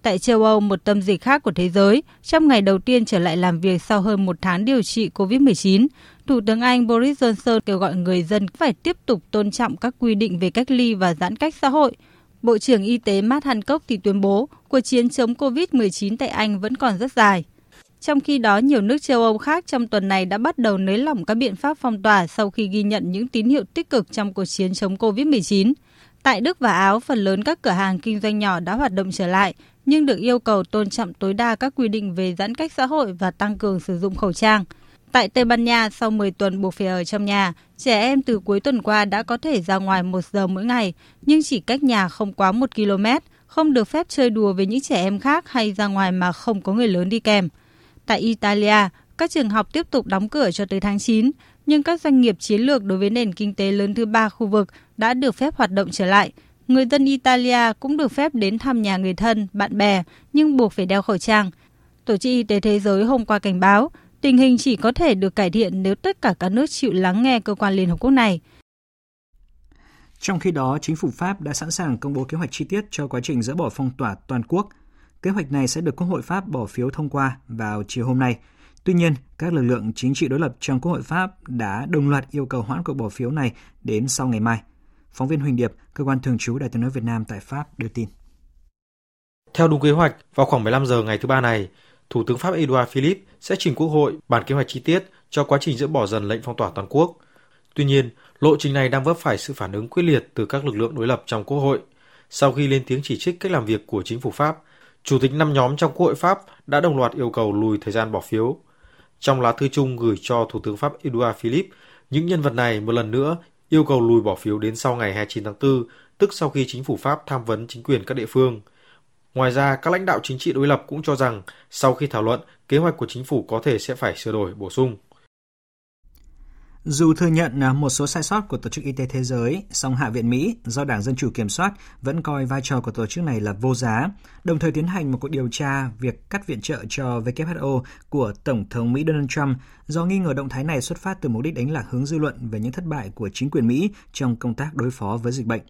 Tại châu Âu, một tâm dịch khác của thế giới, trong ngày đầu tiên trở lại làm việc sau hơn một tháng điều trị COVID-19, Thủ tướng Anh Boris Johnson kêu gọi người dân phải tiếp tục tôn trọng các quy định về cách ly và giãn cách xã hội. Bộ trưởng Y tế Matt Hancock thì tuyên bố cuộc chiến chống COVID-19 tại Anh vẫn còn rất dài. Trong khi đó, nhiều nước châu Âu khác trong tuần này đã bắt đầu nới lỏng các biện pháp phong tỏa sau khi ghi nhận những tín hiệu tích cực trong cuộc chiến chống COVID-19. Tại Đức và Áo, phần lớn các cửa hàng kinh doanh nhỏ đã hoạt động trở lại, nhưng được yêu cầu tôn trọng tối đa các quy định về giãn cách xã hội và tăng cường sử dụng khẩu trang. Tại Tây Ban Nha, sau 10 tuần buộc phải ở trong nhà, trẻ em từ cuối tuần qua đã có thể ra ngoài một giờ mỗi ngày, nhưng chỉ cách nhà không quá 1 km, không được phép chơi đùa với những trẻ em khác hay ra ngoài mà không có người lớn đi kèm. Tại Italia, các trường học tiếp tục đóng cửa cho tới tháng 9, nhưng các doanh nghiệp chiến lược đối với nền kinh tế lớn thứ ba khu vực đã được phép hoạt động trở lại. Người dân Italia cũng được phép đến thăm nhà người thân, bạn bè, nhưng buộc phải đeo khẩu trang. Tổ chức Y tế Thế giới hôm qua cảnh báo, tình hình chỉ có thể được cải thiện nếu tất cả các nước chịu lắng nghe cơ quan Liên Hợp Quốc này. Trong khi đó, chính phủ Pháp đã sẵn sàng công bố kế hoạch chi tiết cho quá trình dỡ bỏ phong tỏa toàn quốc. Kế hoạch này sẽ được Quốc hội Pháp bỏ phiếu thông qua vào chiều hôm nay. Tuy nhiên, các lực lượng chính trị đối lập trong Quốc hội Pháp đã đồng loạt yêu cầu hoãn cuộc bỏ phiếu này đến sau ngày mai. Phóng viên Huỳnh Điệp, cơ quan thường trú Đài tiếng nói Việt Nam tại Pháp đưa tin. Theo đúng kế hoạch, vào khoảng 15 giờ ngày thứ ba này, Thủ tướng Pháp Edouard Philippe sẽ trình Quốc hội bản kế hoạch chi tiết cho quá trình dỡ bỏ dần lệnh phong tỏa toàn quốc. Tuy nhiên, lộ trình này đang vấp phải sự phản ứng quyết liệt từ các lực lượng đối lập trong Quốc hội. Sau khi lên tiếng chỉ trích cách làm việc của chính phủ Pháp, Chủ tịch năm nhóm trong Quốc hội Pháp đã đồng loạt yêu cầu lùi thời gian bỏ phiếu. Trong lá thư chung gửi cho Thủ tướng Pháp Edouard Philippe, những nhân vật này một lần nữa yêu cầu lùi bỏ phiếu đến sau ngày 29 tháng 4, tức sau khi chính phủ Pháp tham vấn chính quyền các địa phương. Ngoài ra, các lãnh đạo chính trị đối lập cũng cho rằng sau khi thảo luận, kế hoạch của chính phủ có thể sẽ phải sửa đổi bổ sung. Dù thừa nhận một số sai sót của Tổ chức Y tế Thế giới, song Hạ viện Mỹ do Đảng Dân Chủ kiểm soát vẫn coi vai trò của tổ chức này là vô giá, đồng thời tiến hành một cuộc điều tra việc cắt viện trợ cho WHO của Tổng thống Mỹ Donald Trump do nghi ngờ động thái này xuất phát từ mục đích đánh lạc hướng dư luận về những thất bại của chính quyền Mỹ trong công tác đối phó với dịch bệnh.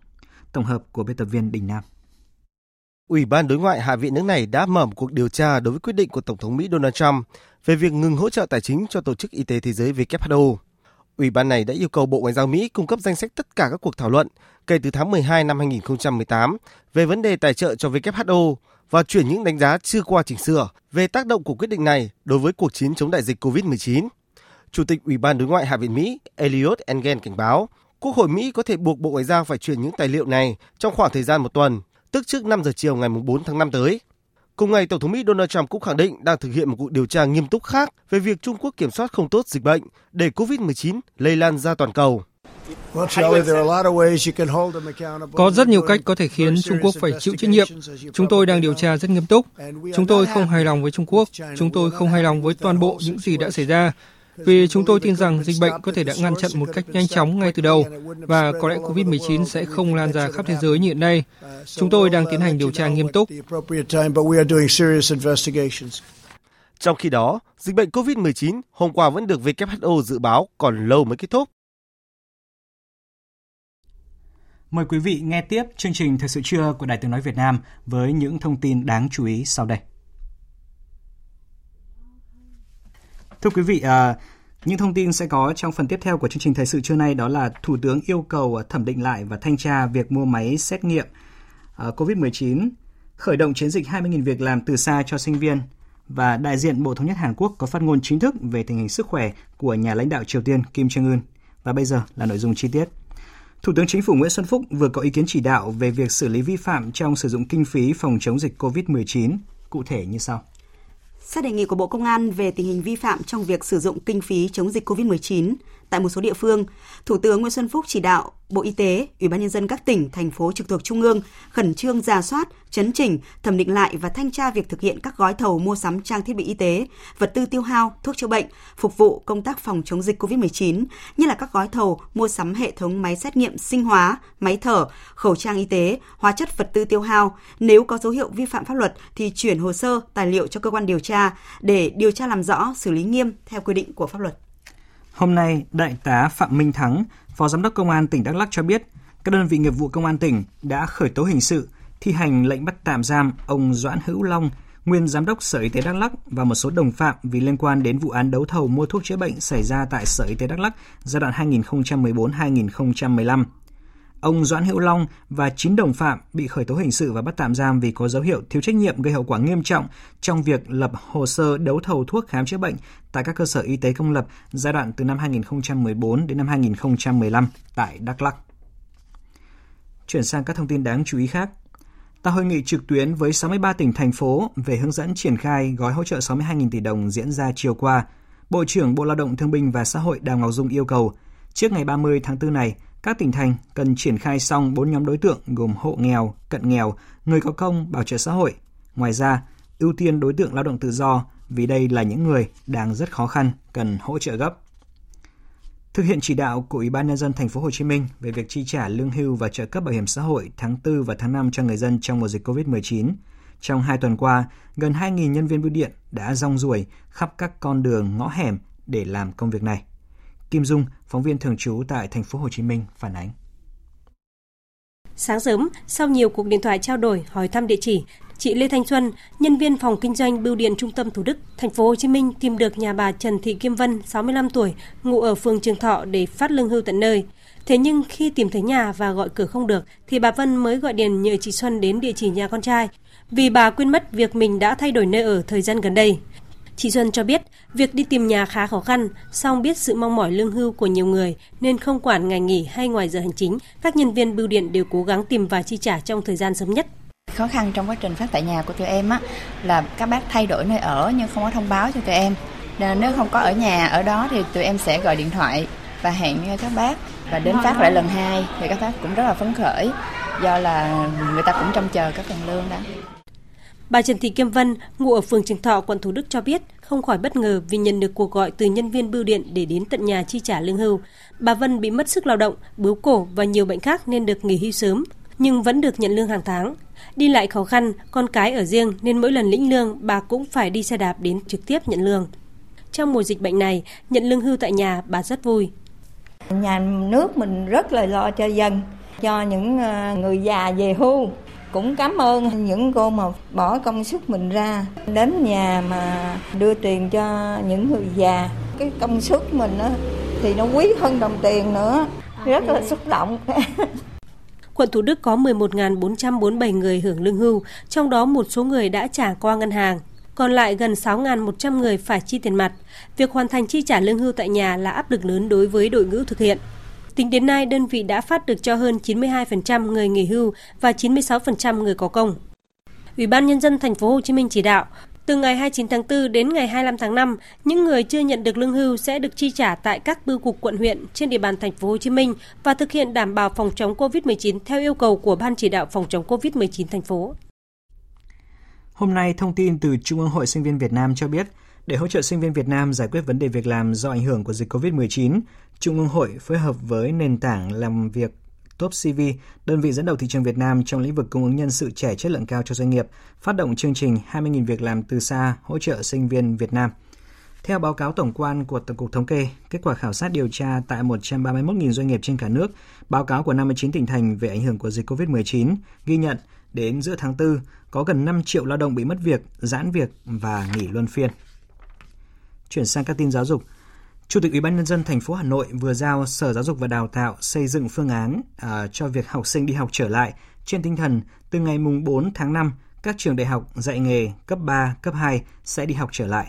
Tổng hợp của biên tập viên Đình Nam. Ủy ban đối ngoại Hạ viện nước này đã mở một cuộc điều tra đối với quyết định của Tổng thống Mỹ Donald Trump về việc ngừng hỗ trợ tài chính cho Tổ chức Y tế Thế giới WHO. Ủy ban này đã yêu cầu Bộ Ngoại giao Mỹ cung cấp danh sách tất cả các cuộc thảo luận kể từ tháng 12 năm 2018 về vấn đề tài trợ cho WHO và chuyển những đánh giá chưa qua chỉnh sửa về tác động của quyết định này đối với cuộc chiến chống đại dịch COVID-19. Chủ tịch Ủy ban đối ngoại Hạ viện Mỹ Elliot Engel cảnh báo, Quốc hội Mỹ có thể buộc Bộ Ngoại giao phải chuyển những tài liệu này trong khoảng thời gian một tuần, tức trước 5 giờ chiều ngày 4 tháng 5 tới. Cùng ngày, Tổng thống Mỹ Donald Trump cũng khẳng định đang thực hiện một cuộc điều tra nghiêm túc khác về việc Trung Quốc kiểm soát không tốt dịch bệnh để COVID-19 lây lan ra toàn cầu. Có rất nhiều cách có thể khiến Trung Quốc phải chịu trách nhiệm. Chúng tôi đang điều tra rất nghiêm túc. Chúng tôi không hài lòng với Trung Quốc. Chúng tôi không hài lòng với toàn bộ những gì đã xảy ra vì chúng tôi tin rằng dịch bệnh có thể đã ngăn chặn một cách nhanh chóng ngay từ đầu và có lẽ COVID-19 sẽ không lan ra khắp thế giới như hiện nay. Chúng tôi đang tiến hành điều tra nghiêm túc. Trong khi đó, dịch bệnh COVID-19 hôm qua vẫn được WHO dự báo còn lâu mới kết thúc. Mời quý vị nghe tiếp chương trình Thời sự trưa của Đài Tiếng Nói Việt Nam với những thông tin đáng chú ý sau đây. Thưa quý vị, à, những thông tin sẽ có trong phần tiếp theo của chương trình thời sự trưa nay đó là Thủ tướng yêu cầu à, thẩm định lại và thanh tra việc mua máy xét nghiệm à, COVID-19, khởi động chiến dịch 20.000 việc làm từ xa cho sinh viên và đại diện Bộ Thống nhất Hàn Quốc có phát ngôn chính thức về tình hình sức khỏe của nhà lãnh đạo Triều Tiên Kim Jong Un. Và bây giờ là nội dung chi tiết. Thủ tướng Chính phủ Nguyễn Xuân Phúc vừa có ý kiến chỉ đạo về việc xử lý vi phạm trong sử dụng kinh phí phòng chống dịch COVID-19, cụ thể như sau. Xét đề nghị của Bộ Công an về tình hình vi phạm trong việc sử dụng kinh phí chống dịch COVID-19, tại một số địa phương. Thủ tướng Nguyễn Xuân Phúc chỉ đạo Bộ Y tế, Ủy ban nhân dân các tỉnh, thành phố trực thuộc trung ương khẩn trương ra soát, chấn chỉnh, thẩm định lại và thanh tra việc thực hiện các gói thầu mua sắm trang thiết bị y tế, vật tư tiêu hao, thuốc chữa bệnh phục vụ công tác phòng chống dịch COVID-19, như là các gói thầu mua sắm hệ thống máy xét nghiệm sinh hóa, máy thở, khẩu trang y tế, hóa chất vật tư tiêu hao. Nếu có dấu hiệu vi phạm pháp luật thì chuyển hồ sơ, tài liệu cho cơ quan điều tra để điều tra làm rõ, xử lý nghiêm theo quy định của pháp luật. Hôm nay, Đại tá Phạm Minh Thắng, Phó Giám đốc Công an tỉnh Đắk Lắk cho biết, các đơn vị nghiệp vụ Công an tỉnh đã khởi tố hình sự, thi hành lệnh bắt tạm giam ông Doãn Hữu Long, nguyên Giám đốc Sở Y tế Đắk Lắk và một số đồng phạm vì liên quan đến vụ án đấu thầu mua thuốc chữa bệnh xảy ra tại Sở Y tế Đắk Lắk giai đoạn 2014-2015. Ông Doãn Hữu Long và 9 đồng phạm bị khởi tố hình sự và bắt tạm giam vì có dấu hiệu thiếu trách nhiệm gây hậu quả nghiêm trọng trong việc lập hồ sơ đấu thầu thuốc khám chữa bệnh tại các cơ sở y tế công lập giai đoạn từ năm 2014 đến năm 2015 tại Đắk Lắk. Chuyển sang các thông tin đáng chú ý khác. Tại hội nghị trực tuyến với 63 tỉnh thành phố về hướng dẫn triển khai gói hỗ trợ 62.000 tỷ đồng diễn ra chiều qua, Bộ trưởng Bộ Lao động Thương binh và Xã hội Đào Ngọc Dung yêu cầu trước ngày 30 tháng 4 này, các tỉnh thành cần triển khai xong 4 nhóm đối tượng gồm hộ nghèo, cận nghèo, người có công, bảo trợ xã hội. Ngoài ra, ưu tiên đối tượng lao động tự do vì đây là những người đang rất khó khăn, cần hỗ trợ gấp. Thực hiện chỉ đạo của Ủy ban nhân dân thành phố Hồ Chí Minh về việc chi trả lương hưu và trợ cấp bảo hiểm xã hội tháng 4 và tháng 5 cho người dân trong mùa dịch Covid-19, trong hai tuần qua, gần 2.000 nhân viên bưu điện đã rong ruổi khắp các con đường ngõ hẻm để làm công việc này. Kim Dung, phóng viên thường trú tại thành phố Hồ Chí Minh phản ánh. Sáng sớm, sau nhiều cuộc điện thoại trao đổi hỏi thăm địa chỉ, chị Lê Thanh Xuân, nhân viên phòng kinh doanh bưu điện trung tâm Thủ Đức, thành phố Hồ Chí Minh tìm được nhà bà Trần Thị Kim Vân, 65 tuổi, ngụ ở phường Trường Thọ để phát lương hưu tận nơi. Thế nhưng khi tìm thấy nhà và gọi cửa không được thì bà Vân mới gọi điện nhờ chị Xuân đến địa chỉ nhà con trai vì bà quên mất việc mình đã thay đổi nơi ở thời gian gần đây. Chị Xuân cho biết, việc đi tìm nhà khá khó khăn, song biết sự mong mỏi lương hưu của nhiều người nên không quản ngày nghỉ hay ngoài giờ hành chính, các nhân viên bưu điện đều cố gắng tìm và chi trả trong thời gian sớm nhất. Khó khăn trong quá trình phát tại nhà của tụi em á là các bác thay đổi nơi ở nhưng không có thông báo cho tụi em. Nếu không có ở nhà ở đó thì tụi em sẽ gọi điện thoại và hẹn các bác và đến phát lại lần hai thì các bác cũng rất là phấn khởi do là người ta cũng trông chờ các phần lương đó. Bà Trần Thị Kim Vân, ngụ ở phường Trường Thọ, quận Thủ Đức cho biết không khỏi bất ngờ vì nhận được cuộc gọi từ nhân viên bưu điện để đến tận nhà chi trả lương hưu. Bà Vân bị mất sức lao động, bướu cổ và nhiều bệnh khác nên được nghỉ hưu sớm, nhưng vẫn được nhận lương hàng tháng. Đi lại khó khăn, con cái ở riêng nên mỗi lần lĩnh lương bà cũng phải đi xe đạp đến trực tiếp nhận lương. Trong mùa dịch bệnh này, nhận lương hưu tại nhà bà rất vui. Nhà nước mình rất là lo cho dân, cho những ờ, người già về hưu cũng cảm ơn những cô mà bỏ công sức mình ra đến nhà mà đưa tiền cho những người già. Cái công sức mình á thì nó quý hơn đồng tiền nữa. Rất là xúc động. Quận Thủ Đức có 11.447 người hưởng lương hưu, trong đó một số người đã trả qua ngân hàng, còn lại gần 6.100 người phải chi tiền mặt. Việc hoàn thành chi trả lương hưu tại nhà là áp lực lớn đối với đội ngũ thực hiện. Tính đến nay, đơn vị đã phát được cho hơn 92% người nghỉ hưu và 96% người có công. Ủy ban nhân dân thành phố Hồ Chí Minh chỉ đạo từ ngày 29 tháng 4 đến ngày 25 tháng 5, những người chưa nhận được lương hưu sẽ được chi trả tại các bưu cục quận huyện trên địa bàn thành phố Hồ Chí Minh và thực hiện đảm bảo phòng chống COVID-19 theo yêu cầu của Ban chỉ đạo phòng chống COVID-19 thành phố. Hôm nay, thông tin từ Trung ương Hội Sinh viên Việt Nam cho biết, để hỗ trợ sinh viên Việt Nam giải quyết vấn đề việc làm do ảnh hưởng của dịch COVID-19, Trung ương hội phối hợp với nền tảng làm việc Top CV, đơn vị dẫn đầu thị trường Việt Nam trong lĩnh vực cung ứng nhân sự trẻ chất lượng cao cho doanh nghiệp, phát động chương trình 20.000 việc làm từ xa hỗ trợ sinh viên Việt Nam. Theo báo cáo tổng quan của Tổng cục Thống kê, kết quả khảo sát điều tra tại 131.000 doanh nghiệp trên cả nước, báo cáo của 59 tỉnh thành về ảnh hưởng của dịch COVID-19 ghi nhận đến giữa tháng 4 có gần 5 triệu lao động bị mất việc, giãn việc và nghỉ luân phiên. Chuyển sang các tin giáo dục, Chủ tịch Ủy ban nhân dân thành phố Hà Nội vừa giao Sở Giáo dục và Đào tạo xây dựng phương án uh, cho việc học sinh đi học trở lại trên tinh thần từ ngày mùng 4 tháng 5 các trường đại học dạy nghề cấp 3, cấp 2 sẽ đi học trở lại.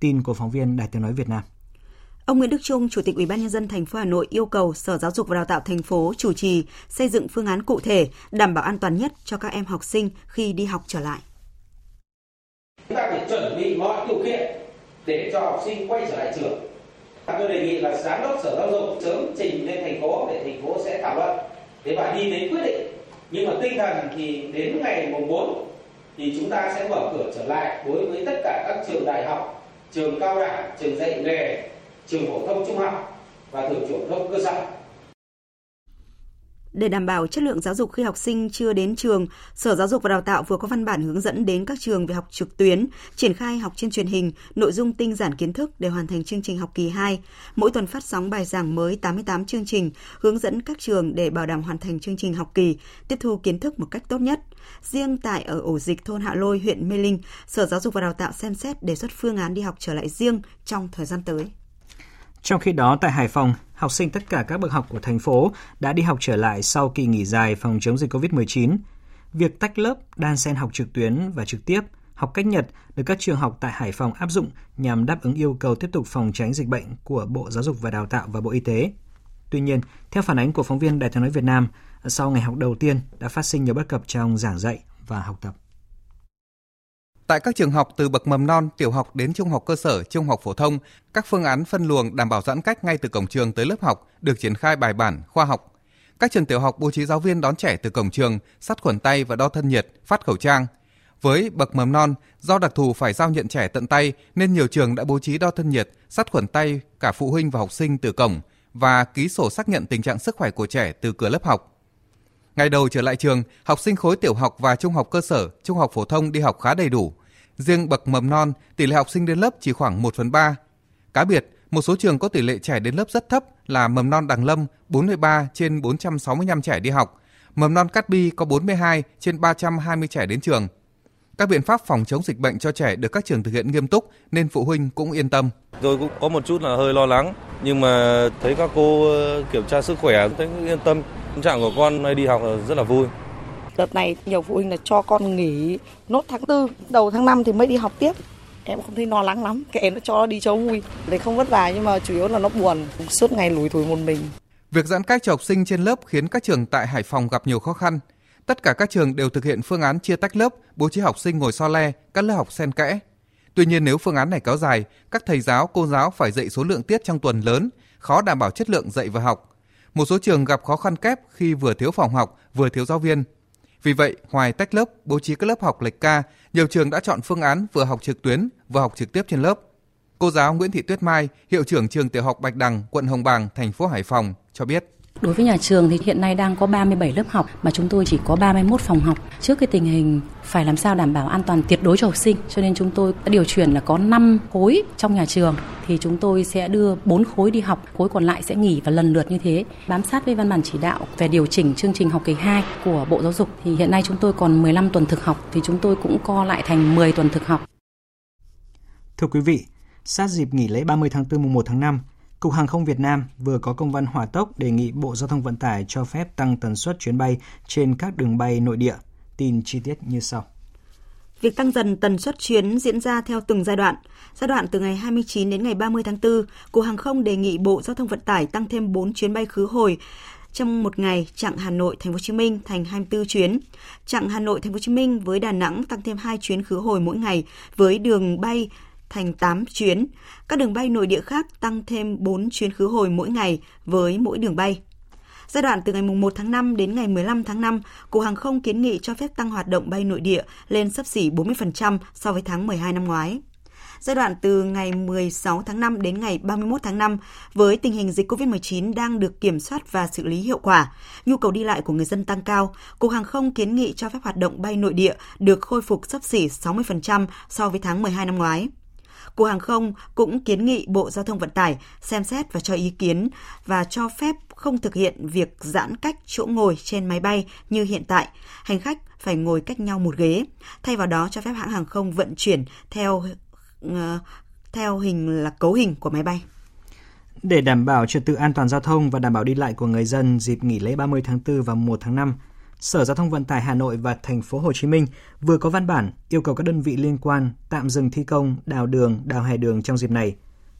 Tin của phóng viên Đài Tiếng nói Việt Nam. Ông Nguyễn Đức Trung, Chủ tịch Ủy ban nhân dân thành phố Hà Nội yêu cầu Sở Giáo dục và Đào tạo thành phố chủ trì xây dựng phương án cụ thể đảm bảo an toàn nhất cho các em học sinh khi đi học trở lại. Chúng ta phải chuẩn bị mọi điều kiện để cho học sinh quay trở lại trường Tôi đề nghị là giám đốc sở giáo dục sớm trình lên thành phố để thành phố sẽ thảo luận để và đi đến quyết định. Nhưng mà tinh thần thì đến ngày mùng 4 thì chúng ta sẽ mở cửa trở lại đối với tất cả các trường đại học, trường cao đẳng, trường dạy nghề, trường phổ thông trung học và trường phổ thông cơ sở. Để đảm bảo chất lượng giáo dục khi học sinh chưa đến trường, Sở Giáo dục và Đào tạo vừa có văn bản hướng dẫn đến các trường về học trực tuyến, triển khai học trên truyền hình, nội dung tinh giản kiến thức để hoàn thành chương trình học kỳ 2. Mỗi tuần phát sóng bài giảng mới 88 chương trình, hướng dẫn các trường để bảo đảm hoàn thành chương trình học kỳ, tiếp thu kiến thức một cách tốt nhất. Riêng tại ở ổ dịch thôn Hạ Lôi, huyện Mê Linh, Sở Giáo dục và Đào tạo xem xét đề xuất phương án đi học trở lại riêng trong thời gian tới. Trong khi đó, tại Hải Phòng, học sinh tất cả các bậc học của thành phố đã đi học trở lại sau kỳ nghỉ dài phòng chống dịch COVID-19. Việc tách lớp, đan xen học trực tuyến và trực tiếp, học cách nhật được các trường học tại Hải Phòng áp dụng nhằm đáp ứng yêu cầu tiếp tục phòng tránh dịch bệnh của Bộ Giáo dục và Đào tạo và Bộ Y tế. Tuy nhiên, theo phản ánh của phóng viên Đài tiếng nói Việt Nam, sau ngày học đầu tiên đã phát sinh nhiều bất cập trong giảng dạy và học tập. Tại các trường học từ bậc mầm non, tiểu học đến trung học cơ sở, trung học phổ thông, các phương án phân luồng đảm bảo giãn cách ngay từ cổng trường tới lớp học được triển khai bài bản, khoa học. Các trường tiểu học bố trí giáo viên đón trẻ từ cổng trường, sát khuẩn tay và đo thân nhiệt, phát khẩu trang. Với bậc mầm non, do đặc thù phải giao nhận trẻ tận tay nên nhiều trường đã bố trí đo thân nhiệt, sát khuẩn tay cả phụ huynh và học sinh từ cổng và ký sổ xác nhận tình trạng sức khỏe của trẻ từ cửa lớp học. Ngày đầu trở lại trường, học sinh khối tiểu học và trung học cơ sở, trung học phổ thông đi học khá đầy đủ. Riêng bậc mầm non, tỷ lệ học sinh đến lớp chỉ khoảng 1 phần 3. Cá biệt, một số trường có tỷ lệ trẻ đến lớp rất thấp là mầm non Đằng Lâm 43 trên 465 trẻ đi học, mầm non Cát Bi có 42 trên 320 trẻ đến trường. Các biện pháp phòng chống dịch bệnh cho trẻ được các trường thực hiện nghiêm túc nên phụ huynh cũng yên tâm. Tôi cũng có một chút là hơi lo lắng, nhưng mà thấy các cô ờ, kiểm tra sức khỏe thấy yên tâm. Tâm trạng của con nay đi học là rất là vui. Đợt này nhiều phụ huynh là cho con nghỉ nốt tháng 4, đầu tháng 5 thì mới đi học tiếp. Em không thấy lo lắng lắm, cái em nó cho đi cho vui. Để không vất vả nhưng mà chủ yếu là nó buồn, suốt ngày lủi thủi một mình. Việc giãn cách cho học sinh trên lớp khiến các trường tại Hải Phòng gặp nhiều khó khăn. Tất cả các trường đều thực hiện phương án chia tách lớp, bố trí học sinh ngồi so le, các lớp học xen kẽ. Tuy nhiên nếu phương án này kéo dài, các thầy giáo, cô giáo phải dạy số lượng tiết trong tuần lớn, khó đảm bảo chất lượng dạy và học. Một số trường gặp khó khăn kép khi vừa thiếu phòng học, vừa thiếu giáo viên. Vì vậy, ngoài tách lớp, bố trí các lớp học lệch ca, nhiều trường đã chọn phương án vừa học trực tuyến, vừa học trực tiếp trên lớp. Cô giáo Nguyễn Thị Tuyết Mai, hiệu trưởng trường tiểu học Bạch Đằng, quận Hồng Bàng, thành phố Hải Phòng cho biết. Đối với nhà trường thì hiện nay đang có 37 lớp học mà chúng tôi chỉ có 31 phòng học. Trước cái tình hình phải làm sao đảm bảo an toàn tuyệt đối cho học sinh cho nên chúng tôi đã điều chuyển là có 5 khối trong nhà trường thì chúng tôi sẽ đưa 4 khối đi học, khối còn lại sẽ nghỉ và lần lượt như thế. Bám sát với văn bản chỉ đạo về điều chỉnh chương trình học kỳ 2 của Bộ Giáo dục thì hiện nay chúng tôi còn 15 tuần thực học thì chúng tôi cũng co lại thành 10 tuần thực học. Thưa quý vị, sát dịp nghỉ lễ 30 tháng 4 mùng 1 tháng 5, Cục Hàng không Việt Nam vừa có công văn hỏa tốc đề nghị Bộ Giao thông Vận tải cho phép tăng tần suất chuyến bay trên các đường bay nội địa. Tin chi tiết như sau. Việc tăng dần tần suất chuyến diễn ra theo từng giai đoạn. Giai đoạn từ ngày 29 đến ngày 30 tháng 4, Cục Hàng không đề nghị Bộ Giao thông Vận tải tăng thêm 4 chuyến bay khứ hồi trong một ngày chặng Hà Nội Thành phố Hồ Chí Minh thành 24 chuyến. Chặng Hà Nội Thành phố Hồ Chí Minh với Đà Nẵng tăng thêm 2 chuyến khứ hồi mỗi ngày với đường bay thành 8 chuyến. Các đường bay nội địa khác tăng thêm 4 chuyến khứ hồi mỗi ngày với mỗi đường bay. Giai đoạn từ ngày 1 tháng 5 đến ngày 15 tháng 5, Cục Hàng không kiến nghị cho phép tăng hoạt động bay nội địa lên sấp xỉ 40% so với tháng 12 năm ngoái. Giai đoạn từ ngày 16 tháng 5 đến ngày 31 tháng 5, với tình hình dịch COVID-19 đang được kiểm soát và xử lý hiệu quả, nhu cầu đi lại của người dân tăng cao, Cục Hàng không kiến nghị cho phép hoạt động bay nội địa được khôi phục sấp xỉ 60% so với tháng 12 năm ngoái. Cục Hàng không cũng kiến nghị Bộ Giao thông Vận tải xem xét và cho ý kiến và cho phép không thực hiện việc giãn cách chỗ ngồi trên máy bay như hiện tại. Hành khách phải ngồi cách nhau một ghế. Thay vào đó cho phép hãng hàng không vận chuyển theo ờ, theo hình là cấu hình của máy bay. Để đảm bảo trật tự an toàn giao thông và đảm bảo đi lại của người dân dịp nghỉ lễ 30 tháng 4 và 1 tháng 5, Sở Giao thông Vận tải Hà Nội và Thành phố Hồ Chí Minh vừa có văn bản yêu cầu các đơn vị liên quan tạm dừng thi công đào đường, đào hè đường trong dịp này.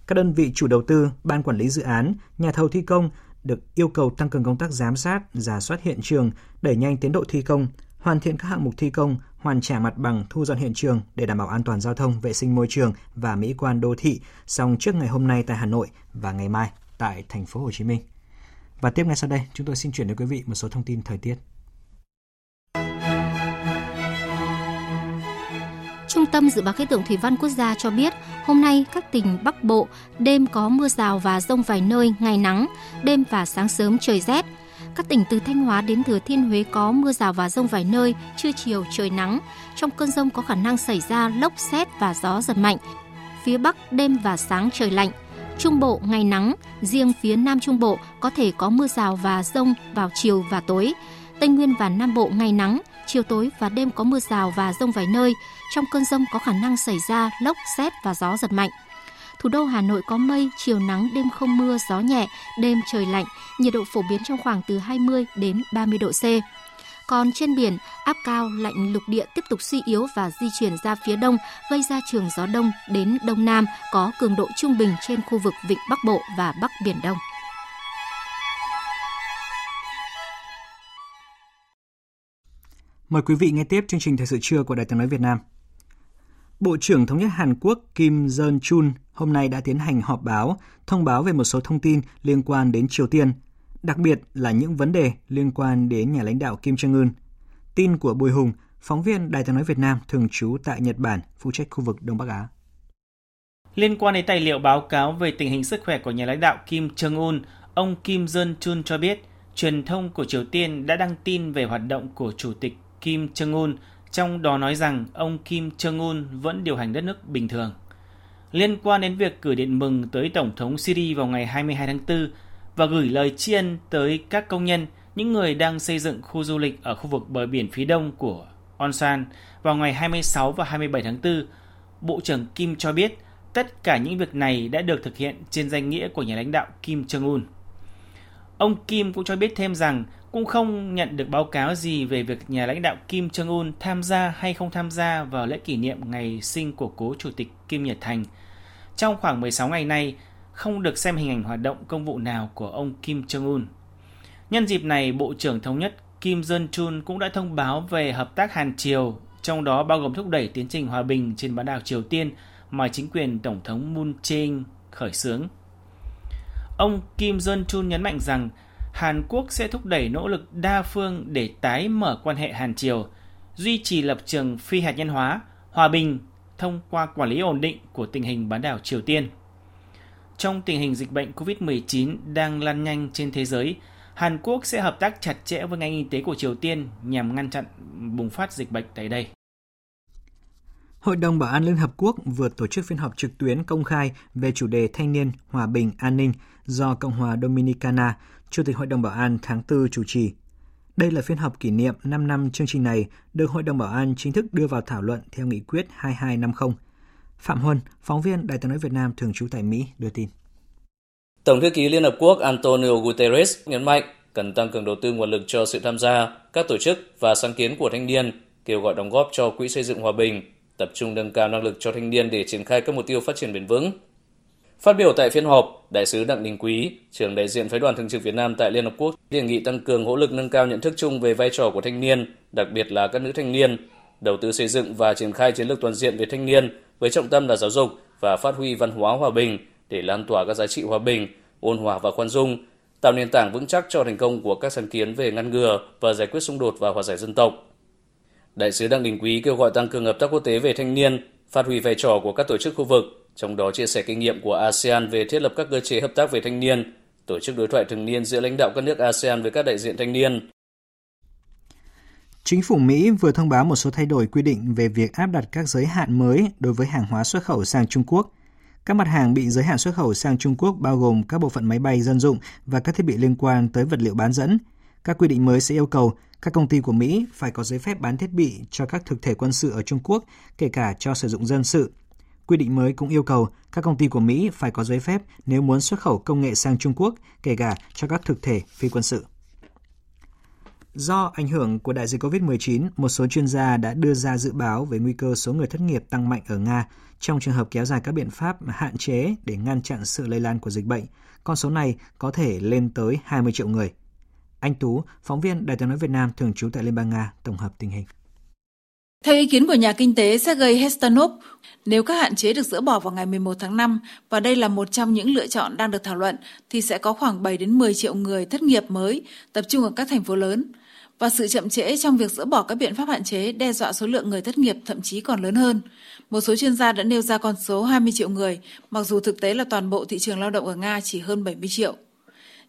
Các đơn vị chủ đầu tư, ban quản lý dự án, nhà thầu thi công được yêu cầu tăng cường công tác giám sát, giả soát hiện trường, đẩy nhanh tiến độ thi công, hoàn thiện các hạng mục thi công, hoàn trả mặt bằng, thu dọn hiện trường để đảm bảo an toàn giao thông, vệ sinh môi trường và mỹ quan đô thị, xong trước ngày hôm nay tại Hà Nội và ngày mai tại thành phố Hồ Chí Minh. Và tiếp ngay sau đây, chúng tôi xin chuyển đến quý vị một số thông tin thời tiết. Trung tâm Dự báo Khí tượng Thủy văn Quốc gia cho biết, hôm nay các tỉnh Bắc Bộ đêm có mưa rào và rông vài nơi, ngày nắng, đêm và sáng sớm trời rét. Các tỉnh từ Thanh Hóa đến Thừa Thiên Huế có mưa rào và rông vài nơi, trưa chiều trời nắng. Trong cơn rông có khả năng xảy ra lốc xét và gió giật mạnh. Phía Bắc đêm và sáng trời lạnh. Trung Bộ ngày nắng, riêng phía Nam Trung Bộ có thể có mưa rào và rông vào chiều và tối. Tây Nguyên và Nam Bộ ngày nắng, chiều tối và đêm có mưa rào và rông vài nơi. Trong cơn rông có khả năng xảy ra lốc, xét và gió giật mạnh. Thủ đô Hà Nội có mây, chiều nắng, đêm không mưa, gió nhẹ, đêm trời lạnh, nhiệt độ phổ biến trong khoảng từ 20 đến 30 độ C. Còn trên biển, áp cao lạnh lục địa tiếp tục suy yếu và di chuyển ra phía đông, gây ra trường gió đông đến đông nam có cường độ trung bình trên khu vực Vịnh Bắc Bộ và Bắc Biển Đông. Mời quý vị nghe tiếp chương trình Thời sự trưa của Đài tiếng nói Việt Nam. Bộ trưởng Thống nhất Hàn Quốc Kim Jong Chun hôm nay đã tiến hành họp báo thông báo về một số thông tin liên quan đến Triều Tiên, đặc biệt là những vấn đề liên quan đến nhà lãnh đạo Kim Jong Un. Tin của Bùi Hùng, phóng viên Đài tiếng nói Việt Nam thường trú tại Nhật Bản, phụ trách khu vực Đông Bắc Á. Liên quan đến tài liệu báo cáo về tình hình sức khỏe của nhà lãnh đạo Kim Jong Un, ông Kim Jong Chun cho biết truyền thông của Triều Tiên đã đăng tin về hoạt động của Chủ tịch Kim Jong Un, trong đó nói rằng ông Kim Jong Un vẫn điều hành đất nước bình thường. Liên quan đến việc gửi điện mừng tới Tổng thống Syria vào ngày 22 tháng 4 và gửi lời tri ân tới các công nhân, những người đang xây dựng khu du lịch ở khu vực bờ biển phía đông của Onsan vào ngày 26 và 27 tháng 4, Bộ trưởng Kim cho biết tất cả những việc này đã được thực hiện trên danh nghĩa của nhà lãnh đạo Kim Jong Un. Ông Kim cũng cho biết thêm rằng cũng không nhận được báo cáo gì về việc nhà lãnh đạo Kim Jong Un tham gia hay không tham gia vào lễ kỷ niệm ngày sinh của cố chủ tịch Kim Nhật Thành. Trong khoảng 16 ngày nay, không được xem hình ảnh hoạt động công vụ nào của ông Kim Jong Un. Nhân dịp này, Bộ trưởng Thống nhất Kim Jong Chun cũng đã thông báo về hợp tác Hàn Triều, trong đó bao gồm thúc đẩy tiến trình hòa bình trên bán đảo Triều Tiên mà chính quyền Tổng thống Moon Jae-in khởi xướng. Ông Kim Jong Chun nhấn mạnh rằng Hàn Quốc sẽ thúc đẩy nỗ lực đa phương để tái mở quan hệ Hàn Triều, duy trì lập trường phi hạt nhân hóa, hòa bình thông qua quản lý ổn định của tình hình bán đảo Triều Tiên. Trong tình hình dịch bệnh COVID-19 đang lan nhanh trên thế giới, Hàn Quốc sẽ hợp tác chặt chẽ với ngành y tế của Triều Tiên nhằm ngăn chặn bùng phát dịch bệnh tại đây. Hội đồng Bảo an Liên Hợp Quốc vừa tổ chức phiên họp trực tuyến công khai về chủ đề thanh niên, hòa bình, an ninh do Cộng hòa Dominicana, Chủ tịch Hội đồng Bảo an tháng 4 chủ trì. Đây là phiên họp kỷ niệm 5 năm chương trình này được Hội đồng Bảo an chính thức đưa vào thảo luận theo nghị quyết 2250. Phạm Huân, phóng viên Đài tiếng nói Việt Nam thường trú tại Mỹ đưa tin. Tổng thư ký Liên Hợp Quốc Antonio Guterres nhấn mạnh cần tăng cường đầu tư nguồn lực cho sự tham gia, các tổ chức và sáng kiến của thanh niên, kêu gọi đóng góp cho Quỹ xây dựng hòa bình, tập trung nâng cao năng lực cho thanh niên để triển khai các mục tiêu phát triển bền vững. Phát biểu tại phiên họp, Đại sứ Đặng Đình Quý, trưởng đại diện phái đoàn thường trực Việt Nam tại Liên Hợp Quốc đề nghị tăng cường nỗ lực nâng cao nhận thức chung về vai trò của thanh niên, đặc biệt là các nữ thanh niên, đầu tư xây dựng và triển khai chiến lược toàn diện về thanh niên với trọng tâm là giáo dục và phát huy văn hóa hòa bình để lan tỏa các giá trị hòa bình, ôn hòa và khoan dung, tạo nền tảng vững chắc cho thành công của các sáng kiến về ngăn ngừa và giải quyết xung đột và hòa giải dân tộc. Đại sứ Đặng Đình Quý kêu gọi tăng cường hợp tác quốc tế về thanh niên, phát huy vai trò của các tổ chức khu vực, trong đó chia sẻ kinh nghiệm của ASEAN về thiết lập các cơ chế hợp tác về thanh niên, tổ chức đối thoại thường niên giữa lãnh đạo các nước ASEAN với các đại diện thanh niên. Chính phủ Mỹ vừa thông báo một số thay đổi quy định về việc áp đặt các giới hạn mới đối với hàng hóa xuất khẩu sang Trung Quốc. Các mặt hàng bị giới hạn xuất khẩu sang Trung Quốc bao gồm các bộ phận máy bay dân dụng và các thiết bị liên quan tới vật liệu bán dẫn. Các quy định mới sẽ yêu cầu các công ty của Mỹ phải có giấy phép bán thiết bị cho các thực thể quân sự ở Trung Quốc, kể cả cho sử dụng dân sự. Quy định mới cũng yêu cầu các công ty của Mỹ phải có giấy phép nếu muốn xuất khẩu công nghệ sang Trung Quốc, kể cả cho các thực thể phi quân sự. Do ảnh hưởng của đại dịch COVID-19, một số chuyên gia đã đưa ra dự báo về nguy cơ số người thất nghiệp tăng mạnh ở Nga trong trường hợp kéo dài các biện pháp hạn chế để ngăn chặn sự lây lan của dịch bệnh. Con số này có thể lên tới 20 triệu người. Anh Tú, phóng viên Đài tiếng nói Việt Nam thường trú tại Liên bang Nga, tổng hợp tình hình. Theo ý kiến của nhà kinh tế Sergei Hestanov, nếu các hạn chế được dỡ bỏ vào ngày 11 tháng 5 và đây là một trong những lựa chọn đang được thảo luận thì sẽ có khoảng 7 đến 10 triệu người thất nghiệp mới tập trung ở các thành phố lớn và sự chậm trễ trong việc dỡ bỏ các biện pháp hạn chế đe dọa số lượng người thất nghiệp thậm chí còn lớn hơn. Một số chuyên gia đã nêu ra con số 20 triệu người, mặc dù thực tế là toàn bộ thị trường lao động ở Nga chỉ hơn 70 triệu.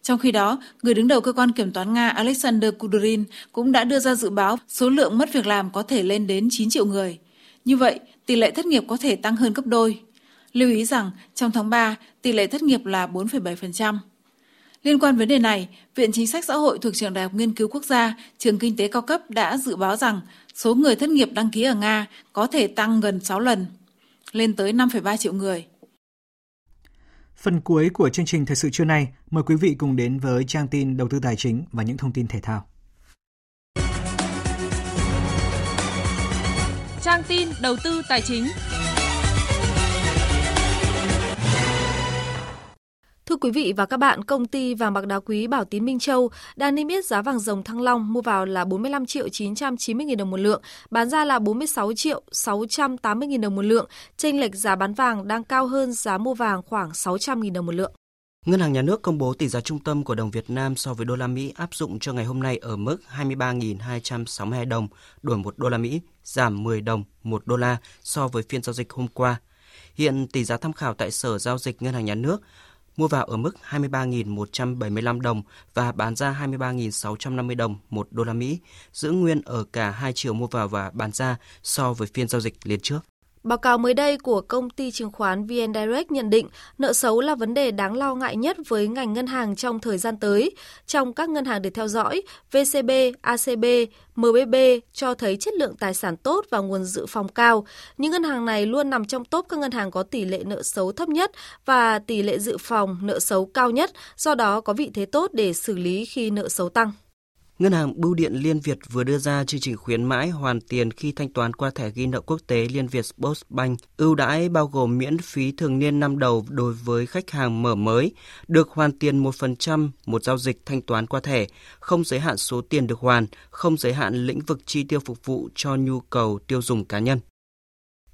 Trong khi đó, người đứng đầu cơ quan kiểm toán Nga Alexander Kudurin cũng đã đưa ra dự báo số lượng mất việc làm có thể lên đến 9 triệu người. Như vậy, tỷ lệ thất nghiệp có thể tăng hơn gấp đôi. Lưu ý rằng, trong tháng 3, tỷ lệ thất nghiệp là 4,7%. Liên quan vấn đề này, Viện Chính sách Xã hội thuộc Trường Đại học Nghiên cứu Quốc gia, Trường Kinh tế cao cấp đã dự báo rằng số người thất nghiệp đăng ký ở Nga có thể tăng gần 6 lần, lên tới 5,3 triệu người. Phần cuối của chương trình thời sự trưa nay, mời quý vị cùng đến với trang tin đầu tư tài chính và những thông tin thể thao. Trang tin đầu tư tài chính. Thưa quý vị và các bạn, công ty vàng bạc đá quý Bảo Tín Minh Châu đang niêm yết giá vàng dòng Thăng Long mua vào là 45 triệu 990 000 đồng một lượng, bán ra là 46 triệu 680 000 đồng một lượng. Chênh lệch giá bán vàng đang cao hơn giá mua vàng khoảng 600 000 đồng một lượng. Ngân hàng Nhà nước công bố tỷ giá trung tâm của đồng Việt Nam so với đô la Mỹ áp dụng cho ngày hôm nay ở mức 23.262 đồng đổi 1 đô la Mỹ, giảm 10 đồng 1 đô la so với phiên giao dịch hôm qua. Hiện tỷ giá tham khảo tại Sở Giao dịch Ngân hàng Nhà nước mua vào ở mức 23.175 đồng và bán ra 23.650 đồng một đô la Mỹ, giữ nguyên ở cả hai chiều mua vào và bán ra so với phiên giao dịch liền trước. Báo cáo mới đây của công ty chứng khoán VN Direct nhận định nợ xấu là vấn đề đáng lo ngại nhất với ngành ngân hàng trong thời gian tới. Trong các ngân hàng được theo dõi, VCB, ACB, MBB cho thấy chất lượng tài sản tốt và nguồn dự phòng cao. Những ngân hàng này luôn nằm trong top các ngân hàng có tỷ lệ nợ xấu thấp nhất và tỷ lệ dự phòng nợ xấu cao nhất, do đó có vị thế tốt để xử lý khi nợ xấu tăng. Ngân hàng Bưu điện Liên Việt vừa đưa ra chương trình khuyến mãi hoàn tiền khi thanh toán qua thẻ ghi nợ quốc tế Liên Việt Postbank Ưu đãi bao gồm miễn phí thường niên năm đầu đối với khách hàng mở mới, được hoàn tiền 1% một giao dịch thanh toán qua thẻ, không giới hạn số tiền được hoàn, không giới hạn lĩnh vực chi tiêu phục vụ cho nhu cầu tiêu dùng cá nhân.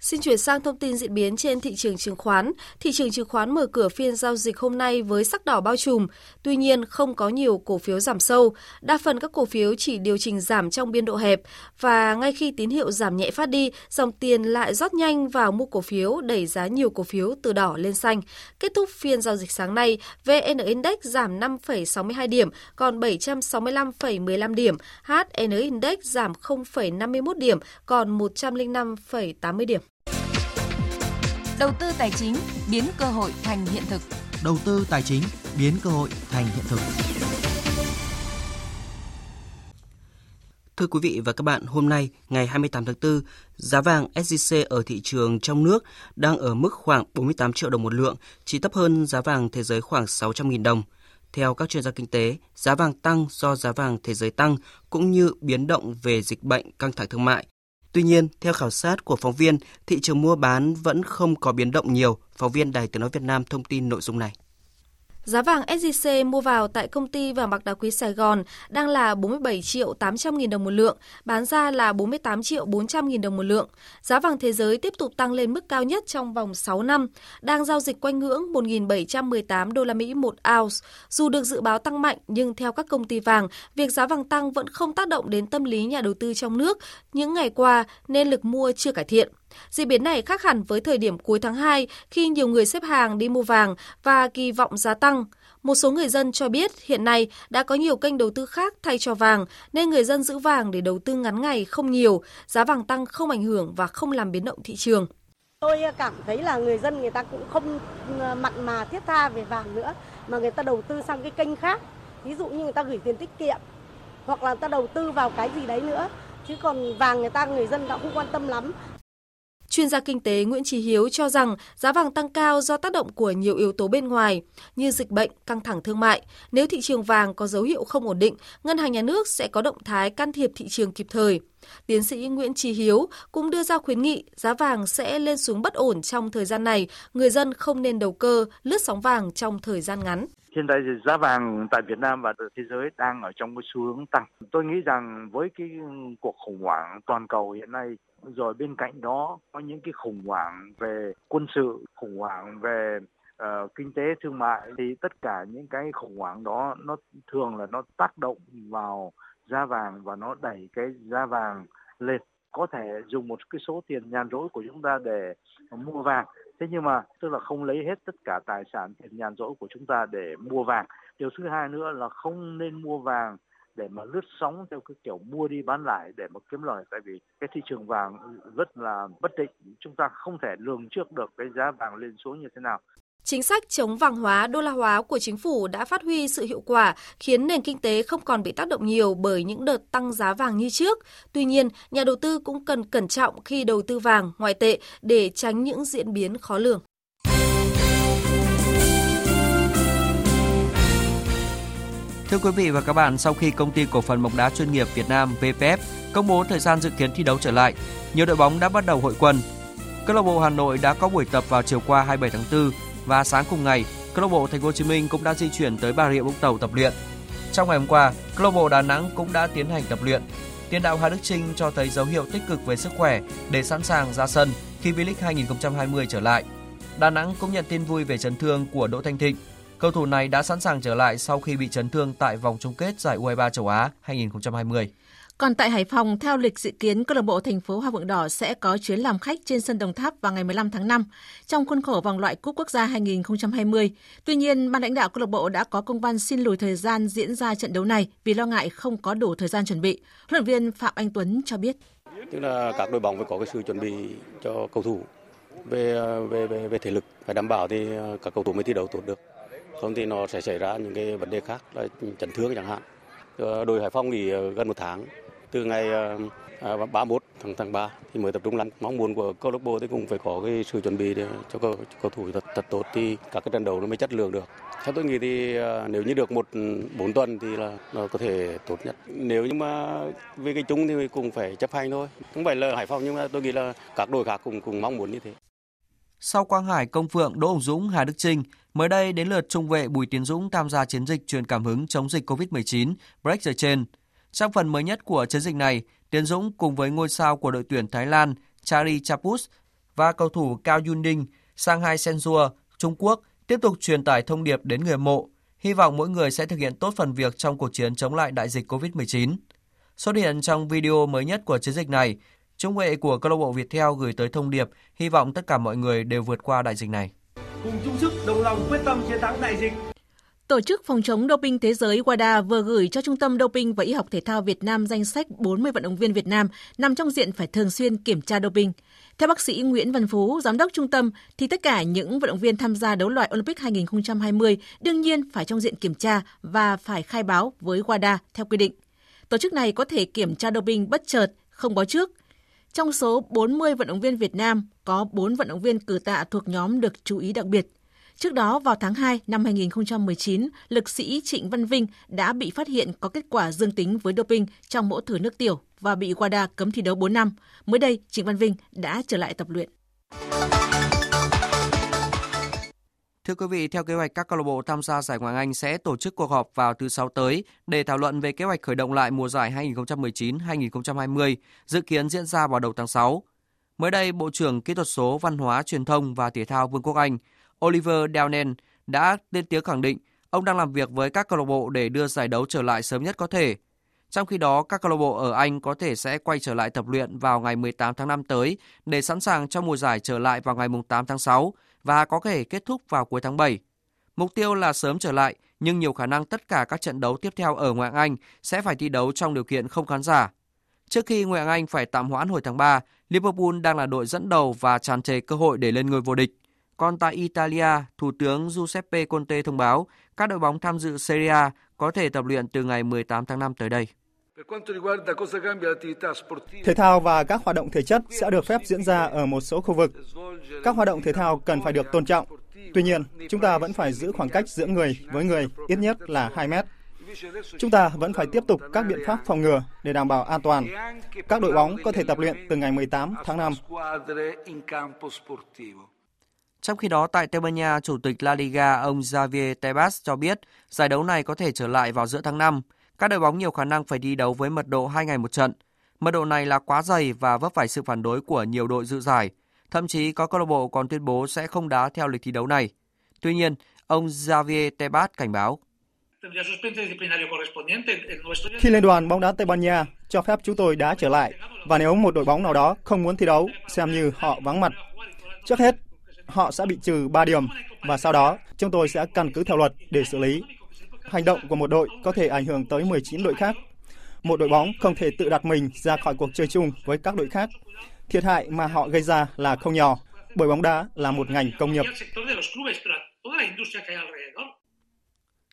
Xin chuyển sang thông tin diễn biến trên thị trường chứng khoán. Thị trường chứng khoán mở cửa phiên giao dịch hôm nay với sắc đỏ bao trùm, tuy nhiên không có nhiều cổ phiếu giảm sâu. Đa phần các cổ phiếu chỉ điều chỉnh giảm trong biên độ hẹp và ngay khi tín hiệu giảm nhẹ phát đi, dòng tiền lại rót nhanh vào mua cổ phiếu đẩy giá nhiều cổ phiếu từ đỏ lên xanh. Kết thúc phiên giao dịch sáng nay, VN Index giảm 5,62 điểm, còn 765,15 điểm. HN Index giảm 0,51 điểm, còn 105,80 điểm. Đầu tư tài chính biến cơ hội thành hiện thực. Đầu tư tài chính biến cơ hội thành hiện thực. Thưa quý vị và các bạn, hôm nay ngày 28 tháng 4, giá vàng SJC ở thị trường trong nước đang ở mức khoảng 48 triệu đồng một lượng, chỉ thấp hơn giá vàng thế giới khoảng 600.000 đồng. Theo các chuyên gia kinh tế, giá vàng tăng do giá vàng thế giới tăng cũng như biến động về dịch bệnh căng thẳng thương mại Tuy nhiên, theo khảo sát của phóng viên, thị trường mua bán vẫn không có biến động nhiều. Phóng viên Đài Tiếng Nói Việt Nam thông tin nội dung này. Giá vàng SJC mua vào tại công ty vàng bạc đá quý Sài Gòn đang là 47 triệu 800 nghìn đồng một lượng, bán ra là 48 triệu 400 nghìn đồng một lượng. Giá vàng thế giới tiếp tục tăng lên mức cao nhất trong vòng 6 năm, đang giao dịch quanh ngưỡng 1.718 đô la Mỹ một ounce. Dù được dự báo tăng mạnh nhưng theo các công ty vàng, việc giá vàng tăng vẫn không tác động đến tâm lý nhà đầu tư trong nước những ngày qua nên lực mua chưa cải thiện. Diễn biến này khác hẳn với thời điểm cuối tháng 2 khi nhiều người xếp hàng đi mua vàng và kỳ vọng giá tăng. Một số người dân cho biết hiện nay đã có nhiều kênh đầu tư khác thay cho vàng nên người dân giữ vàng để đầu tư ngắn ngày không nhiều, giá vàng tăng không ảnh hưởng và không làm biến động thị trường. Tôi cảm thấy là người dân người ta cũng không ờ, mặn mà thiết tha về vàng nữa mà người ta đầu tư sang cái kênh khác. Ví dụ như người ta gửi tiền tiết kiệm hoặc là người ta đầu tư vào cái gì đấy nữa chứ còn vàng người ta người dân đã không quan tâm lắm Chuyên gia kinh tế Nguyễn Trí Hiếu cho rằng giá vàng tăng cao do tác động của nhiều yếu tố bên ngoài như dịch bệnh, căng thẳng thương mại. Nếu thị trường vàng có dấu hiệu không ổn định, ngân hàng nhà nước sẽ có động thái can thiệp thị trường kịp thời. Tiến sĩ Nguyễn Trí Hiếu cũng đưa ra khuyến nghị giá vàng sẽ lên xuống bất ổn trong thời gian này, người dân không nên đầu cơ lướt sóng vàng trong thời gian ngắn. Hiện tại thì giá vàng tại Việt Nam và thế giới đang ở trong cái xu hướng tăng. Tôi nghĩ rằng với cái cuộc khủng hoảng toàn cầu hiện nay rồi bên cạnh đó có những cái khủng hoảng về quân sự, khủng hoảng về uh, kinh tế thương mại thì tất cả những cái khủng hoảng đó nó thường là nó tác động vào giá vàng và nó đẩy cái giá vàng lên có thể dùng một cái số tiền nhàn rỗi của chúng ta để mua vàng thế nhưng mà, tức là không lấy hết tất cả tài sản tiền nhàn rỗi của chúng ta để mua vàng. Điều thứ hai nữa là không nên mua vàng để mà lướt sóng theo cái kiểu mua đi bán lại để mà kiếm lời. Tại vì cái thị trường vàng rất là bất định. Chúng ta không thể lường trước được cái giá vàng lên xuống như thế nào. Chính sách chống vàng hóa, đô la hóa của chính phủ đã phát huy sự hiệu quả, khiến nền kinh tế không còn bị tác động nhiều bởi những đợt tăng giá vàng như trước. Tuy nhiên, nhà đầu tư cũng cần cẩn trọng khi đầu tư vàng, ngoại tệ để tránh những diễn biến khó lường. Thưa quý vị và các bạn, sau khi công ty cổ phần bóng đá chuyên nghiệp Việt Nam VPF công bố thời gian dự kiến thi đấu trở lại, nhiều đội bóng đã bắt đầu hội quân. Câu lạc bộ Hà Nội đã có buổi tập vào chiều qua 27 tháng 4 và sáng cùng ngày, câu lạc bộ Thành phố Hồ Chí Minh cũng đã di chuyển tới Bà Rịa Vũng Tàu tập luyện. Trong ngày hôm qua, câu lạc bộ Đà Nẵng cũng đã tiến hành tập luyện. Tiền đạo Hà Đức Trinh cho thấy dấu hiệu tích cực về sức khỏe để sẵn sàng ra sân khi V-League 2020 trở lại. Đà Nẵng cũng nhận tin vui về chấn thương của Đỗ Thanh Thịnh. Cầu thủ này đã sẵn sàng trở lại sau khi bị chấn thương tại vòng chung kết giải U23 châu Á 2020. Còn tại Hải Phòng, theo lịch dự kiến, câu lạc bộ thành phố Hoa vượng Đỏ sẽ có chuyến làm khách trên sân Đồng Tháp vào ngày 15 tháng 5 trong khuôn khổ vòng loại Cúp Quốc gia 2020. Tuy nhiên, ban lãnh đạo câu lạc bộ đã có công văn xin lùi thời gian diễn ra trận đấu này vì lo ngại không có đủ thời gian chuẩn bị. Huấn luyện viên Phạm Anh Tuấn cho biết. Tức là các đội bóng phải có cái sự chuẩn bị cho cầu thủ về về về, về thể lực phải đảm bảo thì ờ, các cầu thủ mới thi đấu tốt được. Không thì nó sẽ xảy ra những cái vấn đề khác là chấn thương chẳng hạn. Ờ, đội Hải Phòng nghỉ ờ, gần một tháng từ ngày ờ, à, 31 tháng tháng 3 thì mới tập trung lắm. Mong muốn của câu lạc bộ thì cũng phải có cái sự chuẩn bị để cho cầu, cho cầu thủ thật, thật tốt thì các cái trận đấu nó mới chất lượng được. Theo tôi nghĩ thì ờ, nếu như được một bốn tuần thì là nó có thể tốt nhất. Nếu như mà về cái chung thì cũng phải chấp hành thôi. Không phải là Hải Phòng nhưng mà tôi nghĩ là các đội khác cũng cũng mong muốn như thế. Sau Quang Hải, Công Phượng, Đỗ Hồng Dũng, Hà Đức Trinh, mới đây đến lượt trung vệ Bùi Tiến Dũng tham gia chiến dịch truyền cảm hứng chống dịch COVID-19 Break the Chain. Trong phần mới nhất của chiến dịch này, Tiến Dũng cùng với ngôi sao của đội tuyển Thái Lan Chari Chapus và cầu thủ Cao Yun Ninh sang hai Senzua, Trung Quốc tiếp tục truyền tải thông điệp đến người mộ, hy vọng mỗi người sẽ thực hiện tốt phần việc trong cuộc chiến chống lại đại dịch COVID-19. Xuất hiện trong video mới nhất của chiến dịch này, trung vệ của câu lạc bộ Viettel gửi tới thông điệp hy vọng tất cả mọi người đều vượt qua đại dịch này. Cùng chung sức đồng lòng quyết tâm chiến thắng đại dịch. Tổ chức Phòng chống doping thế giới WADA vừa gửi cho Trung tâm Doping và Y học Thể thao Việt Nam danh sách 40 vận động viên Việt Nam nằm trong diện phải thường xuyên kiểm tra doping. Theo bác sĩ Nguyễn Văn Phú, giám đốc trung tâm, thì tất cả những vận động viên tham gia đấu loại Olympic 2020 đương nhiên phải trong diện kiểm tra và phải khai báo với WADA theo quy định. Tổ chức này có thể kiểm tra doping bất chợt, không báo trước. Trong số 40 vận động viên Việt Nam, có 4 vận động viên cử tạ thuộc nhóm được chú ý đặc biệt – Trước đó, vào tháng 2 năm 2019, lực sĩ Trịnh Văn Vinh đã bị phát hiện có kết quả dương tính với doping trong mẫu thử nước tiểu và bị WADA cấm thi đấu 4 năm. Mới đây, Trịnh Văn Vinh đã trở lại tập luyện. Thưa quý vị, theo kế hoạch các câu lạc bộ tham gia giải Ngoại hạng Anh sẽ tổ chức cuộc họp vào thứ sáu tới để thảo luận về kế hoạch khởi động lại mùa giải 2019-2020, dự kiến diễn ra vào đầu tháng 6. Mới đây, Bộ trưởng Kỹ thuật số, Văn hóa, Truyền thông và Thể thao Vương quốc Anh Oliver Downen đã lên tiếng khẳng định ông đang làm việc với các câu lạc bộ để đưa giải đấu trở lại sớm nhất có thể. Trong khi đó, các câu lạc bộ ở Anh có thể sẽ quay trở lại tập luyện vào ngày 18 tháng 5 tới để sẵn sàng cho mùa giải trở lại vào ngày 8 tháng 6 và có thể kết thúc vào cuối tháng 7. Mục tiêu là sớm trở lại, nhưng nhiều khả năng tất cả các trận đấu tiếp theo ở ngoại hạng Anh sẽ phải thi đấu trong điều kiện không khán giả. Trước khi ngoại hạng Anh phải tạm hoãn hồi tháng 3, Liverpool đang là đội dẫn đầu và tràn trề cơ hội để lên ngôi vô địch. Còn tại Italia, Thủ tướng Giuseppe Conte thông báo các đội bóng tham dự Serie A có thể tập luyện từ ngày 18 tháng 5 tới đây. Thể thao và các hoạt động thể chất sẽ được phép diễn ra ở một số khu vực. Các hoạt động thể thao cần phải được tôn trọng. Tuy nhiên, chúng ta vẫn phải giữ khoảng cách giữa người với người ít nhất là 2 mét. Chúng ta vẫn phải tiếp tục các biện pháp phòng ngừa để đảm bảo an toàn. Các đội bóng có thể tập luyện từ ngày 18 tháng 5. Trong khi đó, tại Tây Ban Nha, Chủ tịch La Liga ông Javier Tebas cho biết giải đấu này có thể trở lại vào giữa tháng 5. Các đội bóng nhiều khả năng phải đi đấu với mật độ 2 ngày một trận. Mật độ này là quá dày và vấp phải sự phản đối của nhiều đội dự giải. Thậm chí có câu lạc bộ còn tuyên bố sẽ không đá theo lịch thi đấu này. Tuy nhiên, ông Javier Tebas cảnh báo. Khi Liên đoàn bóng đá Tây Ban Nha cho phép chúng tôi đá trở lại và nếu một đội bóng nào đó không muốn thi đấu, xem như họ vắng mặt. Trước hết, họ sẽ bị trừ 3 điểm và sau đó chúng tôi sẽ căn cứ theo luật để xử lý. Hành động của một đội có thể ảnh hưởng tới 19 đội khác. Một đội bóng không thể tự đặt mình ra khỏi cuộc chơi chung với các đội khác. Thiệt hại mà họ gây ra là không nhỏ, bởi bóng đá là một ngành công nghiệp.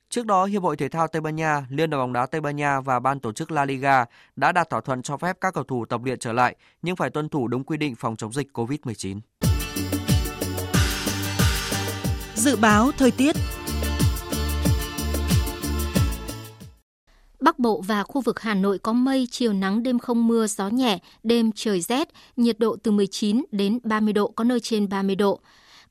Trước đó, Hiệp hội Thể thao Tây Ban Nha, Liên đoàn bóng đá Tây Ban Nha và ban tổ chức La Liga đã đạt thỏa thuận cho phép các cầu thủ tập luyện trở lại nhưng phải tuân thủ đúng quy định phòng chống dịch COVID-19. Dự báo thời tiết Bắc Bộ và khu vực Hà Nội có mây, chiều nắng, đêm không mưa, gió nhẹ, đêm trời rét, nhiệt độ từ 19 đến 30 độ, có nơi trên 30 độ.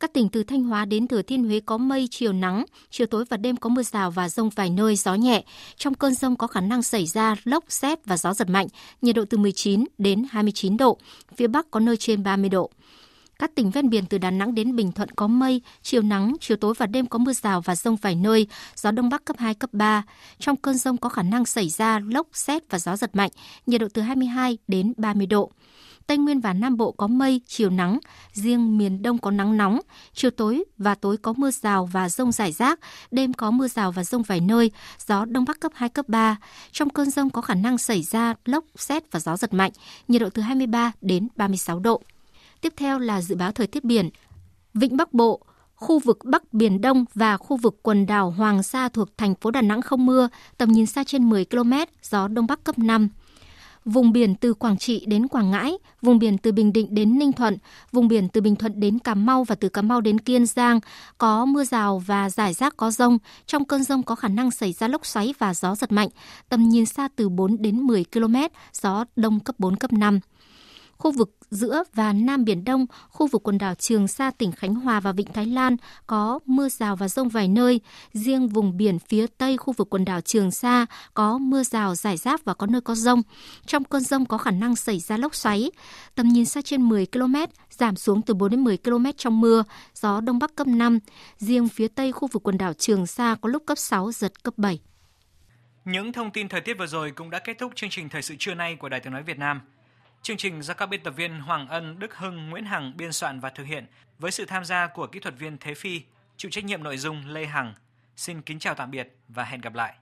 Các tỉnh từ Thanh Hóa đến Thừa Thiên Huế có mây, chiều nắng, chiều tối và đêm có mưa rào và rông vài nơi, gió nhẹ. Trong cơn rông có khả năng xảy ra lốc, xét và gió giật mạnh, nhiệt độ từ 19 đến 29 độ, phía Bắc có nơi trên 30 độ. Các tỉnh ven biển từ Đà Nẵng đến Bình Thuận có mây, chiều nắng, chiều tối và đêm có mưa rào và rông vài nơi, gió đông bắc cấp 2, cấp 3. Trong cơn rông có khả năng xảy ra lốc, xét và gió giật mạnh, nhiệt độ từ 22 đến 30 độ. Tây Nguyên và Nam Bộ có mây, chiều nắng, riêng miền Đông có nắng nóng, chiều tối và tối có mưa rào và rông rải rác, đêm có mưa rào và rông vài nơi, gió Đông Bắc cấp 2, cấp 3. Trong cơn rông có khả năng xảy ra lốc, xét và gió giật mạnh, nhiệt độ từ 23 đến 36 độ. Tiếp theo là dự báo thời tiết biển. Vịnh Bắc Bộ, khu vực Bắc Biển Đông và khu vực quần đảo Hoàng Sa thuộc thành phố Đà Nẵng không mưa, tầm nhìn xa trên 10 km, gió Đông Bắc cấp 5 vùng biển từ Quảng Trị đến Quảng Ngãi, vùng biển từ Bình Định đến Ninh Thuận, vùng biển từ Bình Thuận đến Cà Mau và từ Cà Mau đến Kiên Giang có mưa rào và rải rác có rông. Trong cơn rông có khả năng xảy ra lốc xoáy và gió giật mạnh, tầm nhìn xa từ 4 đến 10 km, gió đông cấp 4, cấp 5 khu vực giữa và Nam Biển Đông, khu vực quần đảo Trường Sa, tỉnh Khánh Hòa và Vịnh Thái Lan có mưa rào và rông vài nơi. Riêng vùng biển phía Tây khu vực quần đảo Trường Sa có mưa rào rải rác và có nơi có rông. Trong cơn rông có khả năng xảy ra lốc xoáy. Tầm nhìn xa trên 10 km, giảm xuống từ 4 đến 10 km trong mưa, gió Đông Bắc cấp 5. Riêng phía Tây khu vực quần đảo Trường Sa có lúc cấp 6, giật cấp 7. Những thông tin thời tiết vừa rồi cũng đã kết thúc chương trình Thời sự trưa nay của Đài Tiếng Nói Việt Nam. Chương trình do các biên tập viên Hoàng Ân, Đức Hưng, Nguyễn Hằng biên soạn và thực hiện với sự tham gia của kỹ thuật viên Thế Phi, chịu trách nhiệm nội dung Lê Hằng. Xin kính chào tạm biệt và hẹn gặp lại.